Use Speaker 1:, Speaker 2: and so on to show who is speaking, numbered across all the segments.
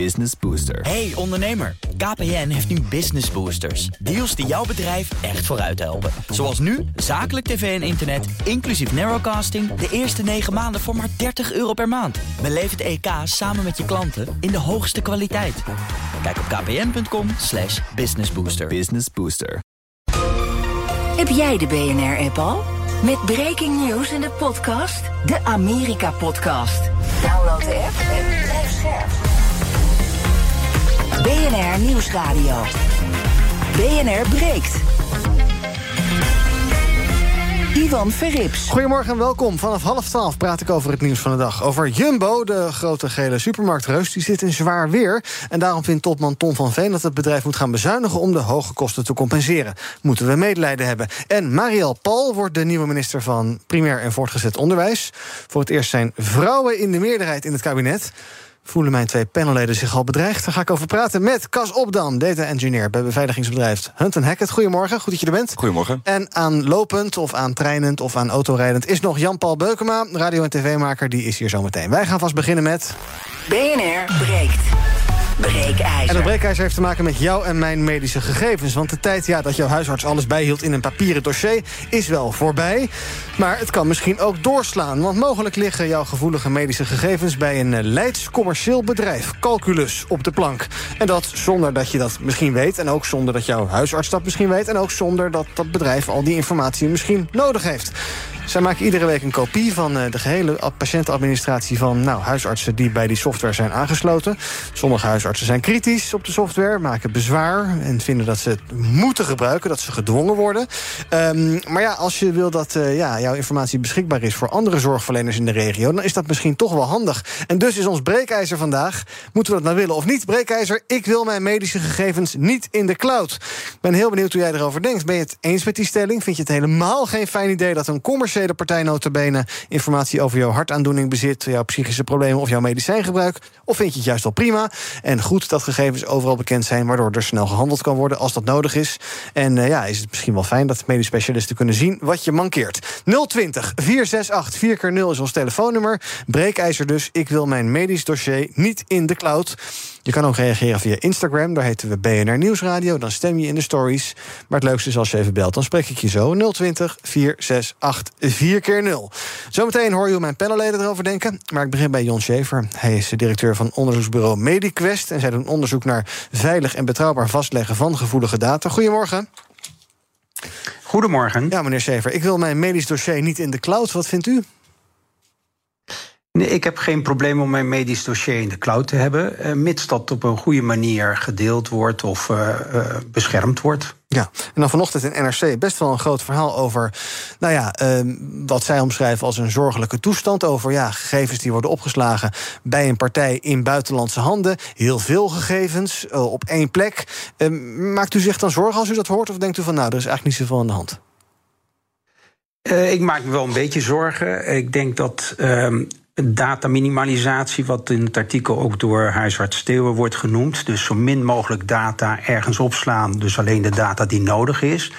Speaker 1: Business Booster.
Speaker 2: Hey ondernemer, KPN heeft nu Business Boosters. Deals die jouw bedrijf echt vooruit helpen. Zoals nu, zakelijk tv en internet, inclusief narrowcasting... de eerste 9 maanden voor maar 30 euro per maand. Beleef het EK samen met je klanten in de hoogste kwaliteit. Kijk op kpn.com slash businessbooster.
Speaker 1: Business Booster.
Speaker 3: Heb jij de BNR-app al? Met breaking news in de podcast, de Amerika-podcast. Download de app en blijf scherp. BNR Nieuwsradio. BNR breekt. Ivan Verrips.
Speaker 4: Goedemorgen en welkom. Vanaf half twaalf praat ik over het nieuws van de dag. Over Jumbo, de grote gele supermarktreus. Die zit in zwaar weer. En daarom vindt topman Tom van Veen dat het bedrijf moet gaan bezuinigen... om de hoge kosten te compenseren. Moeten we medelijden hebben. En Marielle Paul wordt de nieuwe minister van Primair en Voortgezet Onderwijs. Voor het eerst zijn vrouwen in de meerderheid in het kabinet voelen mijn twee panelleden zich al bedreigd. Daar ga ik over praten met Cas Opdam, data engineer bij beveiligingsbedrijf Hunt Hackett. Goedemorgen, goed dat je er bent.
Speaker 5: Goedemorgen.
Speaker 4: En aanlopend of aan treinend of aan autorijdend is nog Jan-Paul Beukema, radio- en tv-maker. Die is hier zo meteen. Wij gaan vast beginnen met...
Speaker 3: BNR breekt. Breekijzer.
Speaker 4: En dat breekijzer heeft te maken met jou en mijn medische gegevens. Want de tijd ja, dat jouw huisarts alles bijhield in een papieren dossier... is wel voorbij. Maar het kan misschien ook doorslaan. Want mogelijk liggen jouw gevoelige medische gegevens... bij een eh, Leids commercieel bedrijf, Calculus, op de plank. En dat zonder dat je dat misschien weet. En ook zonder dat jouw huisarts dat misschien weet. En ook zonder dat dat bedrijf al die informatie misschien nodig heeft. Zij maken iedere week een kopie van eh, de gehele patiëntenadministratie van nou, huisartsen die bij die software zijn aangesloten. Sommige huisartsen zijn kritisch op de software, maken bezwaar en vinden dat ze het moeten gebruiken, dat ze gedwongen worden. Um, maar ja, als je wil dat uh, ja, jouw informatie beschikbaar is voor andere zorgverleners in de regio, dan is dat misschien toch wel handig. En dus is ons breekijzer vandaag: moeten we dat nou willen of niet? Breekijzer, ik wil mijn medische gegevens niet in de cloud. Ik ben heel benieuwd hoe jij erover denkt. Ben je het eens met die stelling? Vind je het helemaal geen fijn idee dat een commerciële commerciële partij notabene informatie over jouw hartaandoening bezit, jouw psychische problemen of jouw medicijngebruik? Of vind je het juist wel prima en goed dat gegevens overal bekend zijn, waardoor er snel gehandeld kan worden als dat nodig is? En uh, ja, is het misschien wel fijn dat medisch specialisten kunnen zien wat je mankeert? 020 468 4 keer 0 is ons telefoonnummer. Breekijzer dus. Ik wil mijn medisch dossier niet in de cloud. Je kan ook reageren via Instagram, daar heten we BNR Nieuwsradio. Dan stem je in de stories. Maar het leukste is als je even belt, dan spreek ik je zo. 020 468 4 keer 0 Zometeen hoor je hoe mijn panelleden erover denken. Maar ik begin bij Jon Schaefer. Hij is de directeur van onderzoeksbureau MediQuest. En zij doen onderzoek naar veilig en betrouwbaar vastleggen van gevoelige data. Goedemorgen.
Speaker 6: Goedemorgen.
Speaker 4: Ja, meneer Schaefer. Ik wil mijn medisch dossier niet in de cloud. Wat vindt u?
Speaker 6: Nee, ik heb geen probleem om mijn medisch dossier in de cloud te hebben, eh, mits dat op een goede manier gedeeld wordt of uh, uh, beschermd wordt.
Speaker 4: Ja, en dan vanochtend in NRC best wel een groot verhaal over, nou ja, uh, wat zij omschrijven als een zorgelijke toestand. Over ja, gegevens die worden opgeslagen bij een partij in buitenlandse handen. Heel veel gegevens op één plek. maakt u zich dan zorgen als u dat hoort? Of denkt u van, nou, er is eigenlijk niet zoveel aan de hand?
Speaker 6: ik maak me wel een beetje zorgen. Ik denk dat ehm, dataminimalisatie, wat in het artikel ook door huisarts Steeuwen wordt genoemd. Dus zo min mogelijk data ergens opslaan, dus alleen de data die nodig is.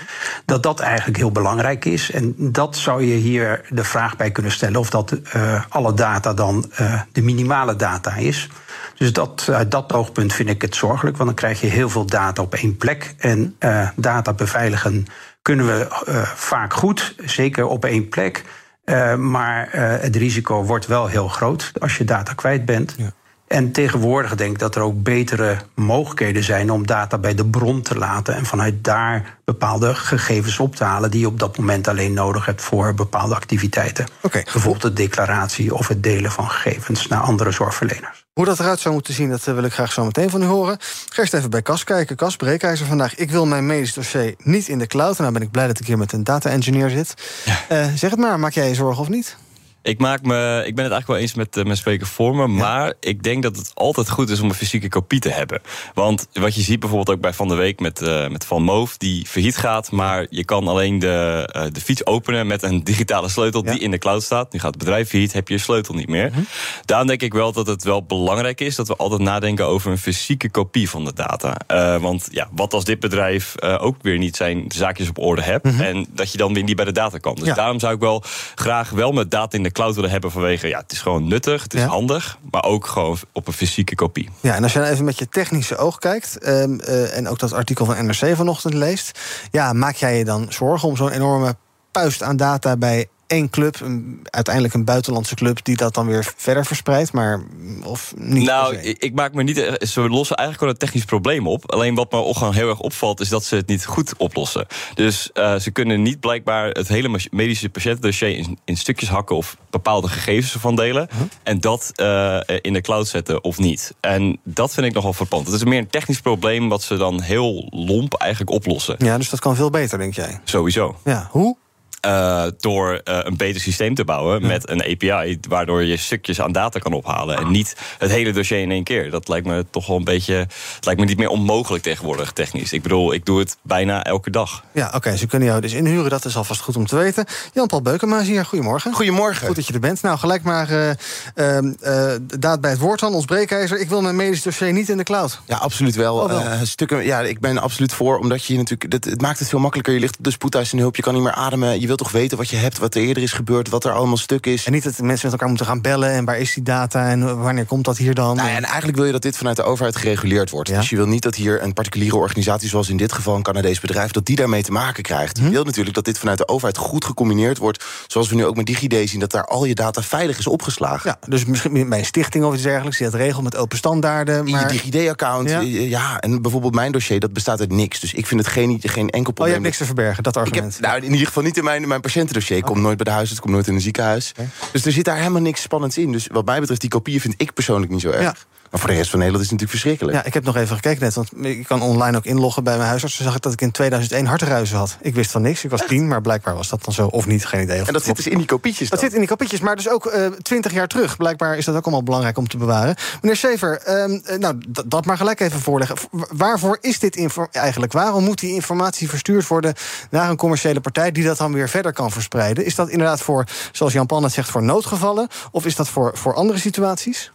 Speaker 6: Dat dat eigenlijk heel belangrijk is. En dat zou je hier de vraag bij kunnen stellen of dat uh, alle data dan uh, de minimale data is. Dus dat, uit dat oogpunt vind ik het zorgelijk, want dan krijg je heel veel data op één plek. En uh, data beveiligen kunnen we vaak goed, zeker op één plek. Uh, maar uh, het risico wordt wel heel groot als je data kwijt bent. Ja. En tegenwoordig denk ik dat er ook betere mogelijkheden zijn om data bij de bron te laten en vanuit daar bepaalde gegevens op te halen die je op dat moment alleen nodig hebt voor bepaalde activiteiten.
Speaker 4: Okay.
Speaker 6: Bijvoorbeeld de declaratie of het delen van gegevens naar andere zorgverleners.
Speaker 4: Hoe dat eruit zou moeten zien, dat wil ik graag zo meteen van u horen. Ga eerst even bij Cas kijken. Cas, breekijzer vandaag. Ik wil mijn medisch dossier niet in de cloud. En nou ben ik blij dat ik hier met een data engineer zit. Ja. Uh, zeg het maar, maak jij je zorgen of niet?
Speaker 5: Ik, maak me, ik ben het eigenlijk wel eens met uh, mijn spreker voor me. Maar ik denk dat het altijd goed is om een fysieke kopie te hebben. Want wat je ziet bijvoorbeeld ook bij Van der Week met, uh, met Van Moof, die verhit gaat. Maar je kan alleen de, uh, de fiets openen met een digitale sleutel ja. die in de cloud staat. Nu gaat het bedrijf failliet, heb je je sleutel niet meer. Mm -hmm. Daarom denk ik wel dat het wel belangrijk is dat we altijd nadenken over een fysieke kopie van de data. want ja, wat als dit bedrijf ook weer niet zijn zaakjes op orde hebt. Mm -hmm. En dat je dan weer niet bij de data kan. Dus ja. daarom zou ik wel graag wel met data in de cloud willen hebben vanwege, ja, het is gewoon nuttig, het is
Speaker 4: Ja.
Speaker 5: handig, maar ook gewoon op een fysieke kopie.
Speaker 4: Ja, en als je dan even met je technische oog kijkt... ehm, eh, en ook dat artikel van NRC vanochtend leest... ja, maak jij je dan zorgen om zo'n enorme puist aan data... bij één club, een, uiteindelijk een buitenlandse club... die dat dan weer verder verspreidt, maar of niet
Speaker 5: nou, ik, ik maak me niet. eh, Ze lossen eigenlijk gewoon een technisch probleem op. Alleen wat me ook gewoon heel erg opvalt, is dat ze het niet goed oplossen. Dus eh, ze kunnen niet blijkbaar het hele medische patiëntendossier in, in stukjes hakken of bepaalde gegevens ervan delen. En dat eh, in de cloud zetten of niet. En dat vind ik nogal verpand. Het is meer een technisch probleem wat ze dan heel lomp eigenlijk oplossen.
Speaker 4: Ja, dus dat kan veel beter, denk jij.
Speaker 5: Sowieso.
Speaker 4: Ja, hoe?
Speaker 5: Eh, door eh, een beter systeem te bouwen met een API, waardoor je stukjes aan data kan ophalen. En niet het hele dossier in één keer. Dat lijkt me toch wel een beetje. Het lijkt me niet meer onmogelijk tegenwoordig, technisch. Ik bedoel, ik doe het bijna elke dag.
Speaker 4: Ja, oké, ze kunnen jou dus inhuren, dat is alvast goed om te weten. Jan-Paul Beukema is hier, goedemorgen.
Speaker 1: Goedemorgen.
Speaker 4: Goed dat je er bent. Nou, gelijk maar eh ehm, eh, daad bij het woord dan, ons breekijzer. Ik wil mijn medisch dossier niet in de cloud.
Speaker 1: Ja, absoluut wel.
Speaker 4: Oh, wel.
Speaker 1: Eh, stukken, ja, ik ben absoluut voor, omdat je natuurlijk. Het, het maakt het veel makkelijker. Je ligt op de spoedhuis en hulp, je kan niet meer ademen. Je wilt toch weten wat je hebt, wat er eerder is gebeurd, wat er allemaal stuk is.
Speaker 4: En niet dat mensen met elkaar moeten gaan bellen en waar is die data en wanneer komt dat hier dan?
Speaker 1: Nou ja, en eigenlijk wil je dat dit vanuit de overheid gereguleerd wordt.
Speaker 4: Ja.
Speaker 1: Dus je wil niet dat hier een particuliere organisatie, zoals in dit geval een Canadees bedrijf, dat die daarmee te maken krijgt.
Speaker 4: Hm?
Speaker 1: Je wilt natuurlijk dat dit vanuit de overheid goed gecombineerd wordt. Zoals we nu ook met DigiD zien, dat daar al je data veilig is opgeslagen.
Speaker 4: Ja, dus misschien bij een stichting of iets dergelijks, die dat regelt met open standaarden.
Speaker 1: In
Speaker 4: Maar...
Speaker 1: je DigiD-account,
Speaker 4: Ja.
Speaker 1: en bijvoorbeeld mijn dossier, dat bestaat uit niks. Dus ik vind het geen, geen enkel
Speaker 4: Oh, je
Speaker 1: probleem.
Speaker 4: hebt niks te verbergen, dat
Speaker 1: Ik
Speaker 4: argument.
Speaker 1: heb, nou, in ieder geval niet in mijn, mijn patiëntendossier. Ik kom nooit bij de huisarts, ik kom nooit in een ziekenhuis. Dus er zit daar helemaal niks spannends in. Dus wat mij betreft, die kopieën vind ik persoonlijk niet zo erg. Maar voor de rest van Nederland is het natuurlijk verschrikkelijk.
Speaker 4: Ja, ik heb nog even gekeken net, want ik kan online ook inloggen bij mijn huisarts. Toen zag ik dat ik in 2001 hartruizen had. Ik wist van niks, ik was tien, maar blijkbaar was dat dan zo. Of niet, geen idee. Of
Speaker 1: En dat zit dus in die kopietjes
Speaker 4: Dat
Speaker 1: dan.
Speaker 4: zit in die kapietjes, maar dus ook twintig jaar terug. Blijkbaar is dat ook allemaal belangrijk om te bewaren. Meneer Sever, ehm, eh, nou, dat maar gelijk even voorleggen. Waarvoor is dit eigenlijk? Waarom moet die informatie verstuurd worden naar een commerciële partij... die dat dan weer verder kan verspreiden? Is dat inderdaad voor, zoals Jan Pan het zegt, voor noodgevallen? Of is dat voor, voor andere situaties?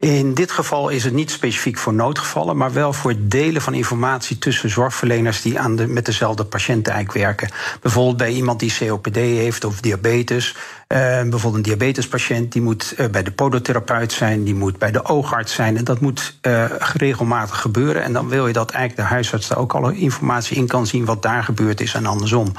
Speaker 6: In dit geval is het niet specifiek voor noodgevallen, maar wel voor het delen van informatie tussen zorgverleners die aan de, met dezelfde patiënten eigenlijk werken. Bijvoorbeeld bij iemand die COPD heeft of diabetes. Eh, bijvoorbeeld een diabetespatiënt die moet eh, bij de podotherapeut zijn, die moet bij de oogarts zijn. En dat moet eh, regelmatig gebeuren. En dan wil je dat eigenlijk de huisarts daar ook alle informatie in kan zien wat daar gebeurd is en andersom.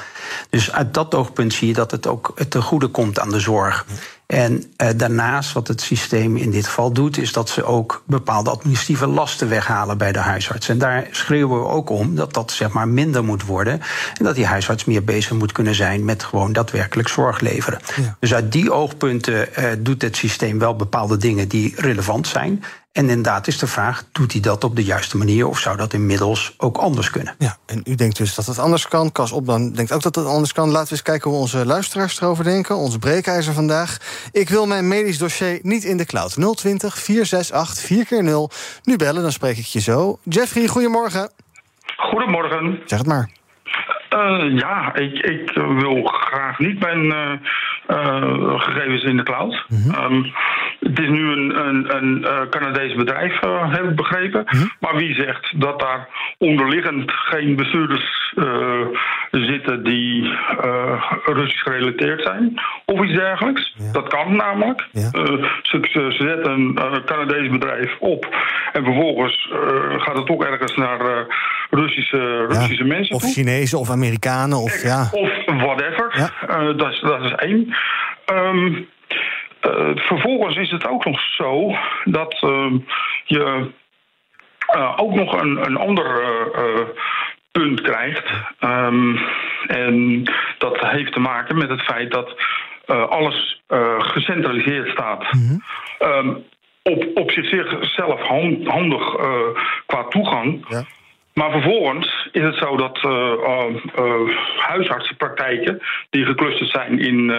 Speaker 6: Dus uit dat oogpunt zie je dat het ook ten goede komt aan de zorg. En eh, daarnaast, wat het systeem in dit geval doet, is dat ze ook bepaalde administratieve lasten weghalen bij de huisarts. En daar schreeuwen we ook om dat dat zeg maar minder moet worden. En dat die huisarts meer bezig moet kunnen zijn met gewoon daadwerkelijk zorg leveren. Dus uit die oogpunten eh, doet het systeem wel bepaalde dingen die relevant zijn. En inderdaad is de vraag: doet hij dat op de juiste manier of zou dat inmiddels ook anders kunnen?
Speaker 4: Ja, en u denkt dus dat het anders kan. Kas op dan denkt ook dat het anders kan. Laten we eens kijken hoe onze luisteraars erover denken. Ons breekijzer vandaag. Ik wil mijn medisch dossier niet in de cloud. 020 468 4x0. Nu bellen, dan spreek ik je zo. Jeffrey, goedemorgen.
Speaker 7: Goedemorgen.
Speaker 4: Zeg het maar.
Speaker 7: Eh, ja, ik, ik wil graag niet mijn eh, eh, gegevens in de cloud. Ehm, het is nu een, een, een Canadees bedrijf, heb ik begrepen. Maar wie zegt dat daar onderliggend geen bestuurders zitten die Russisch gerelateerd zijn? Of iets dergelijks. Dat kan namelijk.
Speaker 4: Ja.
Speaker 7: Ze, ze, ze zetten een Canadees bedrijf op. En vervolgens gaat het toch ergens naar Russische, Russische mensen
Speaker 4: Of
Speaker 7: toe.
Speaker 4: Chinezen of Amerikanen. Of, ja.
Speaker 7: Of whatever.
Speaker 4: Ja.
Speaker 7: Eh, dat, is, dat is één. Ehm, eh, vervolgens is het ook nog zo dat ehm, je eh, ook nog een, een ander punt krijgt. Ehm, en dat heeft te maken met het feit dat alles gecentraliseerd staat. Ehm, op, op zichzelf han- handig qua toegang.
Speaker 4: Ja.
Speaker 7: Maar vervolgens is het zo dat eh, eh, eh, huisartsenpraktijken die geclusterd zijn in,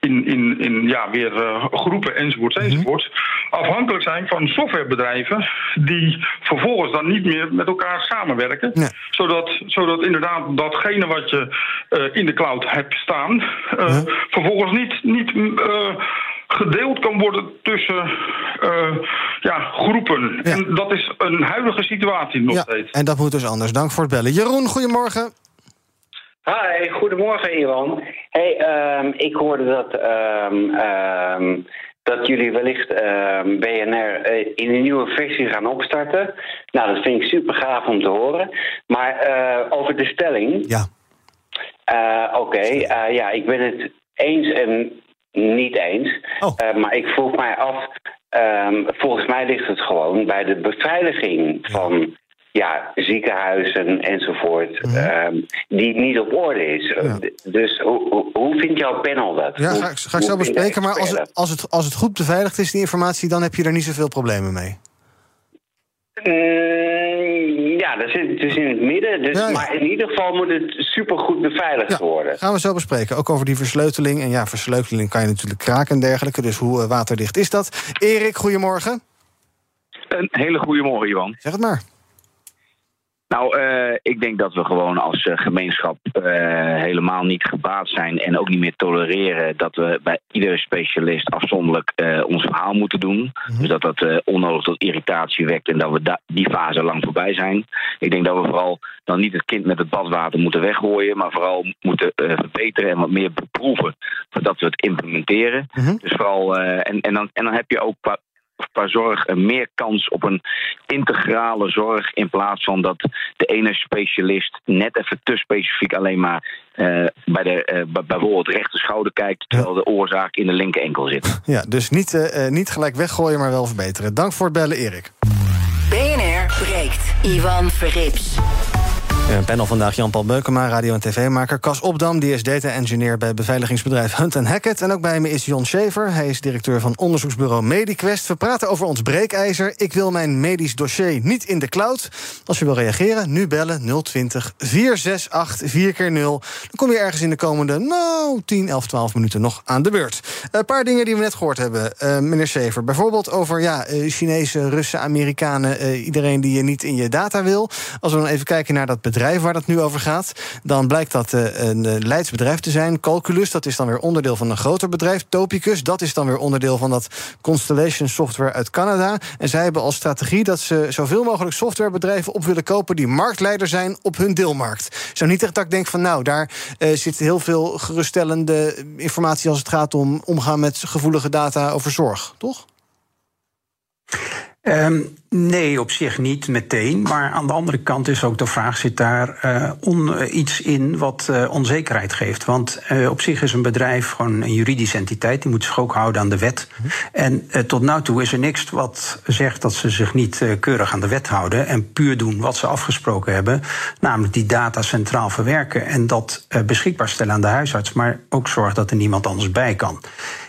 Speaker 7: in, in, in ja, weer groepen enzovoort enzovoort, afhankelijk zijn van softwarebedrijven die vervolgens dan niet meer met elkaar samenwerken.
Speaker 4: Nee.
Speaker 7: Zodat, zodat inderdaad datgene wat je in de cloud hebt staan, eh, vervolgens niet, niet gedeeld kan worden tussen eh, ja, groepen.
Speaker 4: Ja.
Speaker 7: En dat is een huidige situatie nog
Speaker 4: ja.
Speaker 7: steeds.
Speaker 4: En dat moet dus anders. Dank voor het bellen. Jeroen, goedemorgen.
Speaker 8: Hi, goedemorgen Iwan. Hey, ehm, ik hoorde dat, ehm, ehm, dat jullie wellicht ehm, BNR eh, in een nieuwe versie gaan opstarten. Nou, dat vind ik super gaaf om te horen. Maar eh, over de stelling.
Speaker 4: Ja.
Speaker 8: Eh, Oké, eh, ja, ik ben het eens en niet eens.
Speaker 4: Oh.
Speaker 8: Eh, maar ik vroeg mij af, ehm, volgens mij ligt het gewoon bij de beveiliging van ja, ziekenhuizen enzovoort, ehm, die niet op orde is.
Speaker 4: Mhm. Ja.
Speaker 8: D- Dus hoe, hoe, vindt jouw panel dat?
Speaker 4: Ja,
Speaker 8: Hoe-
Speaker 4: ga ik, ga ik
Speaker 8: hoe
Speaker 4: zo bespreken. Maar als het, als, het, als het goed beveiligd is, die informatie, dan heb je er niet zoveel problemen mee.
Speaker 8: Mm, dat zit dus in het midden. Dus,
Speaker 4: Ja, ja.
Speaker 8: Maar in ieder geval moet het supergoed beveiligd worden.
Speaker 4: Gaan we zo bespreken. Ook over die versleuteling. En ja, versleuteling kan je natuurlijk kraken en dergelijke. Dus hoe eh, waterdicht is dat? Erik, goedemorgen.
Speaker 9: Een hele goede morgen, Iwan.
Speaker 4: Zeg het maar.
Speaker 9: Nou, eh, ik denk dat we gewoon als eh, gemeenschap eh, helemaal niet gebaat zijn en ook niet meer tolereren dat we bij iedere specialist afzonderlijk ons verhaal moeten doen. Dus dat dat onnodig tot irritatie wekt en dat we die fase lang voorbij zijn. Ik denk dat we vooral dan niet het kind met het badwater moeten weggooien, maar vooral moeten verbeteren en wat meer beproeven voordat we het implementeren. Dus vooral, en, en, dan, en dan heb je ook qua zorg een meer kans op een integrale zorg. In plaats van dat de ene specialist net even te specifiek alleen maar eh, bij de bij- bijvoorbeeld rechter schouder kijkt. Terwijl de oorzaak in de linker enkel zit.
Speaker 4: Ja, dus niet, eh, eh, niet gelijk weggooien, maar wel verbeteren. Dank voor het bellen, Erik.
Speaker 3: BNR breekt. Ivan Verrips.
Speaker 4: Een panel vandaag Jan-Paul Beukema, radio- en tv-maker. Cas Opdam, die is data-engineer bij beveiligingsbedrijf Hunt Hackett. En ook bij me is Jon Schever, hij is directeur van onderzoeksbureau Mediquest. We praten over ons breekijzer. Ik wil mijn medisch dossier niet in de cloud. Als je wil reageren, nu bellen 020 468 4 keer 0 Dan kom je ergens in de komende, nou, 10, 11, 12 minuten nog aan de beurt. Een paar dingen die we net gehoord hebben, eh, meneer Schever. Bijvoorbeeld over ja, eh, Chinese, Russen, Amerikanen, eh, iedereen die je niet in je data wil. Als we dan even kijken naar dat bedrijf waar dat nu over gaat, dan blijkt dat eh, een eh, Leids bedrijf te zijn. Calculus, dat is dan weer onderdeel van een groter bedrijf. Topicus, dat is dan weer onderdeel van dat Constellation Software uit Canada. En zij hebben als strategie dat ze zoveel mogelijk softwarebedrijven op willen kopen die marktleider zijn op hun deelmarkt. Zo niet echt dat ik denk van nou, daar eh, zit heel veel geruststellende informatie als het gaat om omgaan met gevoelige data over zorg, toch?
Speaker 6: Ehm, nee, op zich niet meteen. Maar aan de andere kant is ook de vraag: zit daar eh, on- eh, iets in wat eh, onzekerheid geeft? Want op zich is een bedrijf gewoon een juridische entiteit. Die moet zich ook houden aan de wet. En eh, tot nu toe is er niks wat zegt dat ze zich niet keurig aan de wet houden. En puur doen wat ze afgesproken hebben. Namelijk die data centraal verwerken. En dat beschikbaar stellen aan de huisarts. Maar ook zorgen dat er niemand anders bij kan.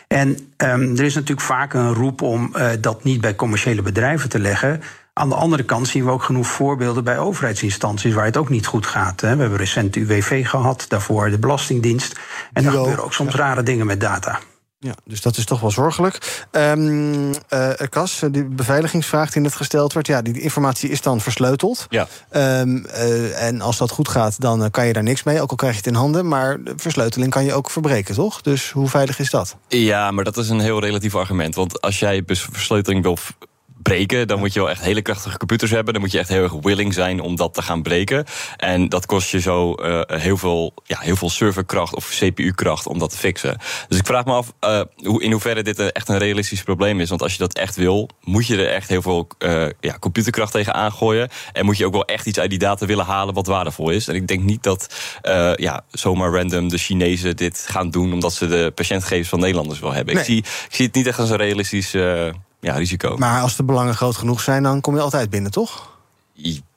Speaker 6: En ehm, er is natuurlijk vaak een roep om eh, dat niet bij commerciële bedrijven te leggen. Aan de andere kant zien we ook genoeg voorbeelden bij overheidsinstanties waar het ook niet goed gaat. Hè. We hebben recent de UWV gehad, daarvoor de Belastingdienst. En er gebeuren ook soms rare dingen met data.
Speaker 4: Ja, dus dat is toch wel zorgelijk. Ehm eh, Cas, die beveiligingsvraag die net gesteld werd... ja, die, informatie is dan versleuteld.
Speaker 5: Ja.
Speaker 4: Ehm, eh, en als dat goed gaat, dan eh, kan je daar niks mee. Ook al krijg je het in handen. Maar de versleuteling kan je ook verbreken, toch? Dus hoe veilig is dat?
Speaker 5: Ja, maar dat is een heel relatief argument. Want als jij versleuteling wil breken, dan moet je wel echt hele krachtige computers hebben. Dan moet je echt heel erg willing zijn om dat te gaan breken. En dat kost je zo eh, heel, veel, ja, heel veel serverkracht of CPU-kracht om dat te fixen. Dus ik vraag me af eh, hoe, in hoeverre dit een- echt een realistisch probleem is. Want als je dat echt wil, moet je er echt heel veel eh, ja, computerkracht tegen aangooien. En moet je ook wel echt iets uit die data willen halen wat waardevol is. En ik denk niet dat eh, ja, zomaar random de Chinezen dit gaan doen omdat ze de patiëntgegevens van Nederlanders wil hebben.
Speaker 4: Nee.
Speaker 5: Ik, zie, ik zie het niet echt als een realistisch eh, ja, risico.
Speaker 4: Maar als de belangen groot genoeg zijn, dan kom je altijd binnen, toch?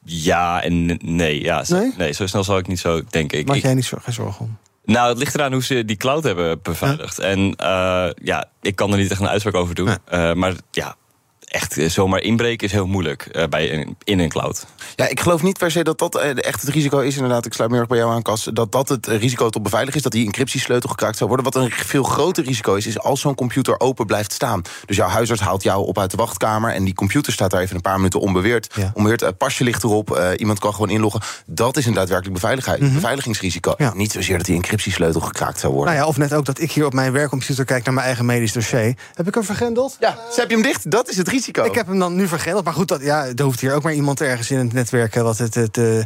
Speaker 5: Ja en nee. Ja,
Speaker 4: Nee?
Speaker 5: nee? zo snel zal ik niet zo denken. Ik,
Speaker 4: Maak
Speaker 5: ik-
Speaker 4: jij niet zo, geen zorgen om?
Speaker 5: nou, het ligt eraan hoe ze die cloud hebben beveiligd. En eh, ja, ik kan er niet echt een uitspraak over doen. Eh, maar ja, echt eh, zomaar inbreken is heel moeilijk eh, bij een, in een cloud.
Speaker 1: Ja, ik geloof niet per se dat dat eh, echt het risico is. Inderdaad, ik sluit me erg bij jou aan, Cas. Dat dat het risico tot beveiliging is, dat die encryptiesleutel gekraakt zou worden. Wat een veel groter risico is, is als zo'n computer open blijft staan. Dus jouw huisarts haalt jou op uit de wachtkamer... en die computer staat daar even een paar minuten onbeweerd. onbeweerd eh, pasje ligt erop, iemand kan gewoon inloggen. Dat is een daadwerkelijk beveiligheid,
Speaker 4: Mhm.
Speaker 1: beveiligingsrisico. Niet zozeer dat die encryptiesleutel gekraakt zou worden.
Speaker 4: Nou ja, of net ook dat ik hier op mijn werkcomputer kijk naar mijn eigen medisch dossier. Heb ik hem vergrendeld?
Speaker 1: Ja, zet je hem dicht? Dat is het risico. Risico.
Speaker 4: Ik heb hem dan nu vergrendeld. Maar goed, dat, ja, er hoeft hier ook maar iemand ergens in het netwerk... wat het, het uh,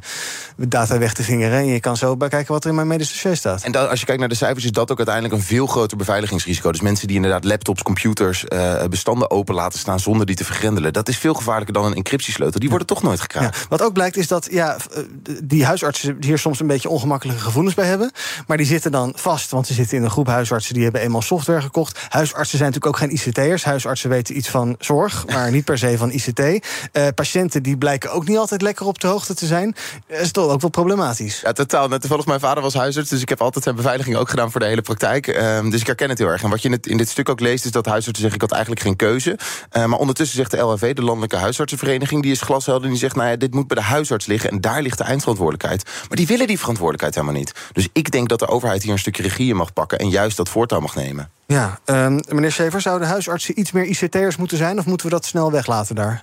Speaker 4: data weg te vingeren. En je kan zo bij kijken wat er in mijn medisch dossier staat.
Speaker 1: En dan, als je kijkt naar de cijfers... is dat ook uiteindelijk een veel groter beveiligingsrisico. Dus mensen die inderdaad laptops, computers, uh, bestanden open laten staan... zonder die te vergrendelen. Dat is veel gevaarlijker dan een encryptiesleutel. Die worden toch nooit gekraakt.
Speaker 4: Ja, wat ook blijkt is dat ja, die huisartsen hier soms een beetje ongemakkelijke gevoelens bij hebben. Maar die zitten dan vast, want ze zitten in een groep huisartsen... die hebben eenmaal software gekocht. Huisartsen zijn natuurlijk ook geen ICT'ers. Huisartsen weten iets van zorg, maar niet per se van ICT. Uh, patiënten die blijken ook niet altijd lekker op de hoogte te zijn. Dat is toch ook wel problematisch.
Speaker 1: Ja, totaal. Net toevallig mijn vader was huisarts, dus ik heb altijd zijn beveiliging ook gedaan voor de hele praktijk. Uh, dus ik herken het heel erg. En wat je in, in, dit stuk ook leest, is dat huisartsen zeggen: ik had eigenlijk geen keuze. Uh, maar ondertussen zegt de LHV, de Landelijke Huisartsenvereniging, die is glashelder en die zegt: nou ja, dit moet bij de huisarts liggen en daar ligt de eindverantwoordelijkheid. Maar die willen die verantwoordelijkheid helemaal niet. Dus ik denk dat de overheid hier een stukje regie in mag pakken en juist dat voortouw mag nemen.
Speaker 4: Ja, um, meneer Schever, zouden huisartsen iets meer ICT'ers moeten zijn... of moeten we dat snel weglaten daar?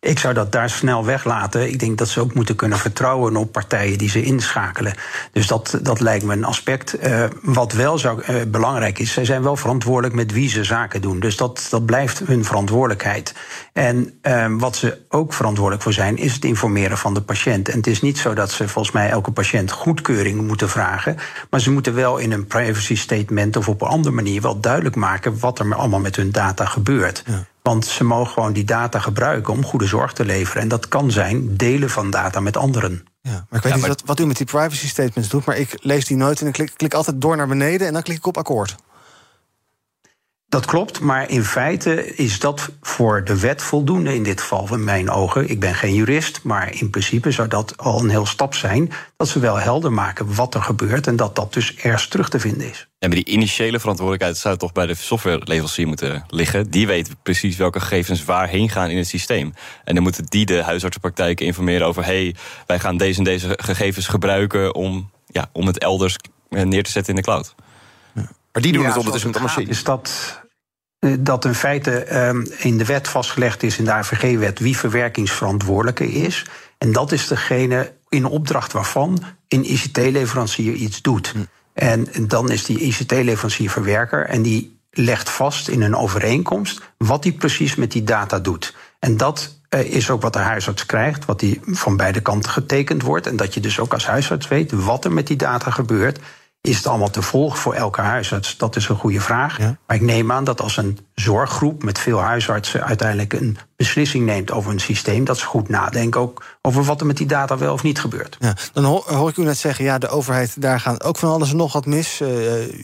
Speaker 6: Ik zou dat daar snel weglaten. Ik denk dat ze ook moeten kunnen vertrouwen op partijen die ze inschakelen. Dus dat, dat lijkt me een aspect. Uh, wat wel zou, uh, belangrijk is, zij zijn wel verantwoordelijk met wie ze zaken doen. Dus dat, dat blijft hun verantwoordelijkheid. En uh, wat ze ook verantwoordelijk voor zijn, is het informeren van de patiënt. En het is niet zo dat ze volgens mij elke patiënt goedkeuring moeten vragen. Maar ze moeten wel in een privacy statement of op een andere manier wel duidelijk maken wat er allemaal met hun data gebeurt. Ja. Want ze mogen gewoon die data gebruiken om goede zorg te leveren. En dat kan zijn delen van data met anderen.
Speaker 4: Ja, maar ik weet ja, niet wat, wat, u met die privacy statements doet, maar ik lees die nooit en ik klik, klik altijd door naar beneden en dan klik ik op akkoord.
Speaker 6: Dat klopt, maar in feite is dat voor de wet voldoende in dit geval, in mijn ogen. Ik ben geen jurist, maar in principe zou dat al een heel stap zijn. Dat ze wel helder maken wat er gebeurt en dat dat dus ergens terug te vinden is.
Speaker 5: En maar die initiële verantwoordelijkheid zou toch bij de softwareleverancier moeten liggen. Die weet precies welke gegevens waarheen gaan in het systeem. En dan moeten die de huisartsenpraktijken informeren over: hey, wij gaan deze en deze gegevens gebruiken om, ja, om het elders neer te zetten in de cloud.
Speaker 1: Maar die doen ja, het ondertussen met de machine.
Speaker 6: Is dat dat in feite um, in de wet vastgelegd is, in de AVG-wet, wie verwerkingsverantwoordelijke is. En dat is degene in opdracht waarvan een ICT-leverancier iets doet. Hm. En dan is die ICT-leverancier verwerker en die legt vast in een overeenkomst wat hij precies met die data doet. En dat uh, is ook wat de huisarts krijgt, wat die van beide kanten getekend wordt. En dat je dus ook als huisarts weet wat er met die data gebeurt. Is het allemaal te volgen voor elke huisarts? Dat is een goede vraag. Ja. Maar ik neem aan dat als een zorggroep met veel huisartsen uiteindelijk een beslissing neemt over een systeem, dat ze goed nadenken ook over wat er met die data wel of niet gebeurt.
Speaker 4: Ja, dan hoor, ik u net zeggen, ja, de overheid, daar gaan ook van alles en nog wat mis. Uh,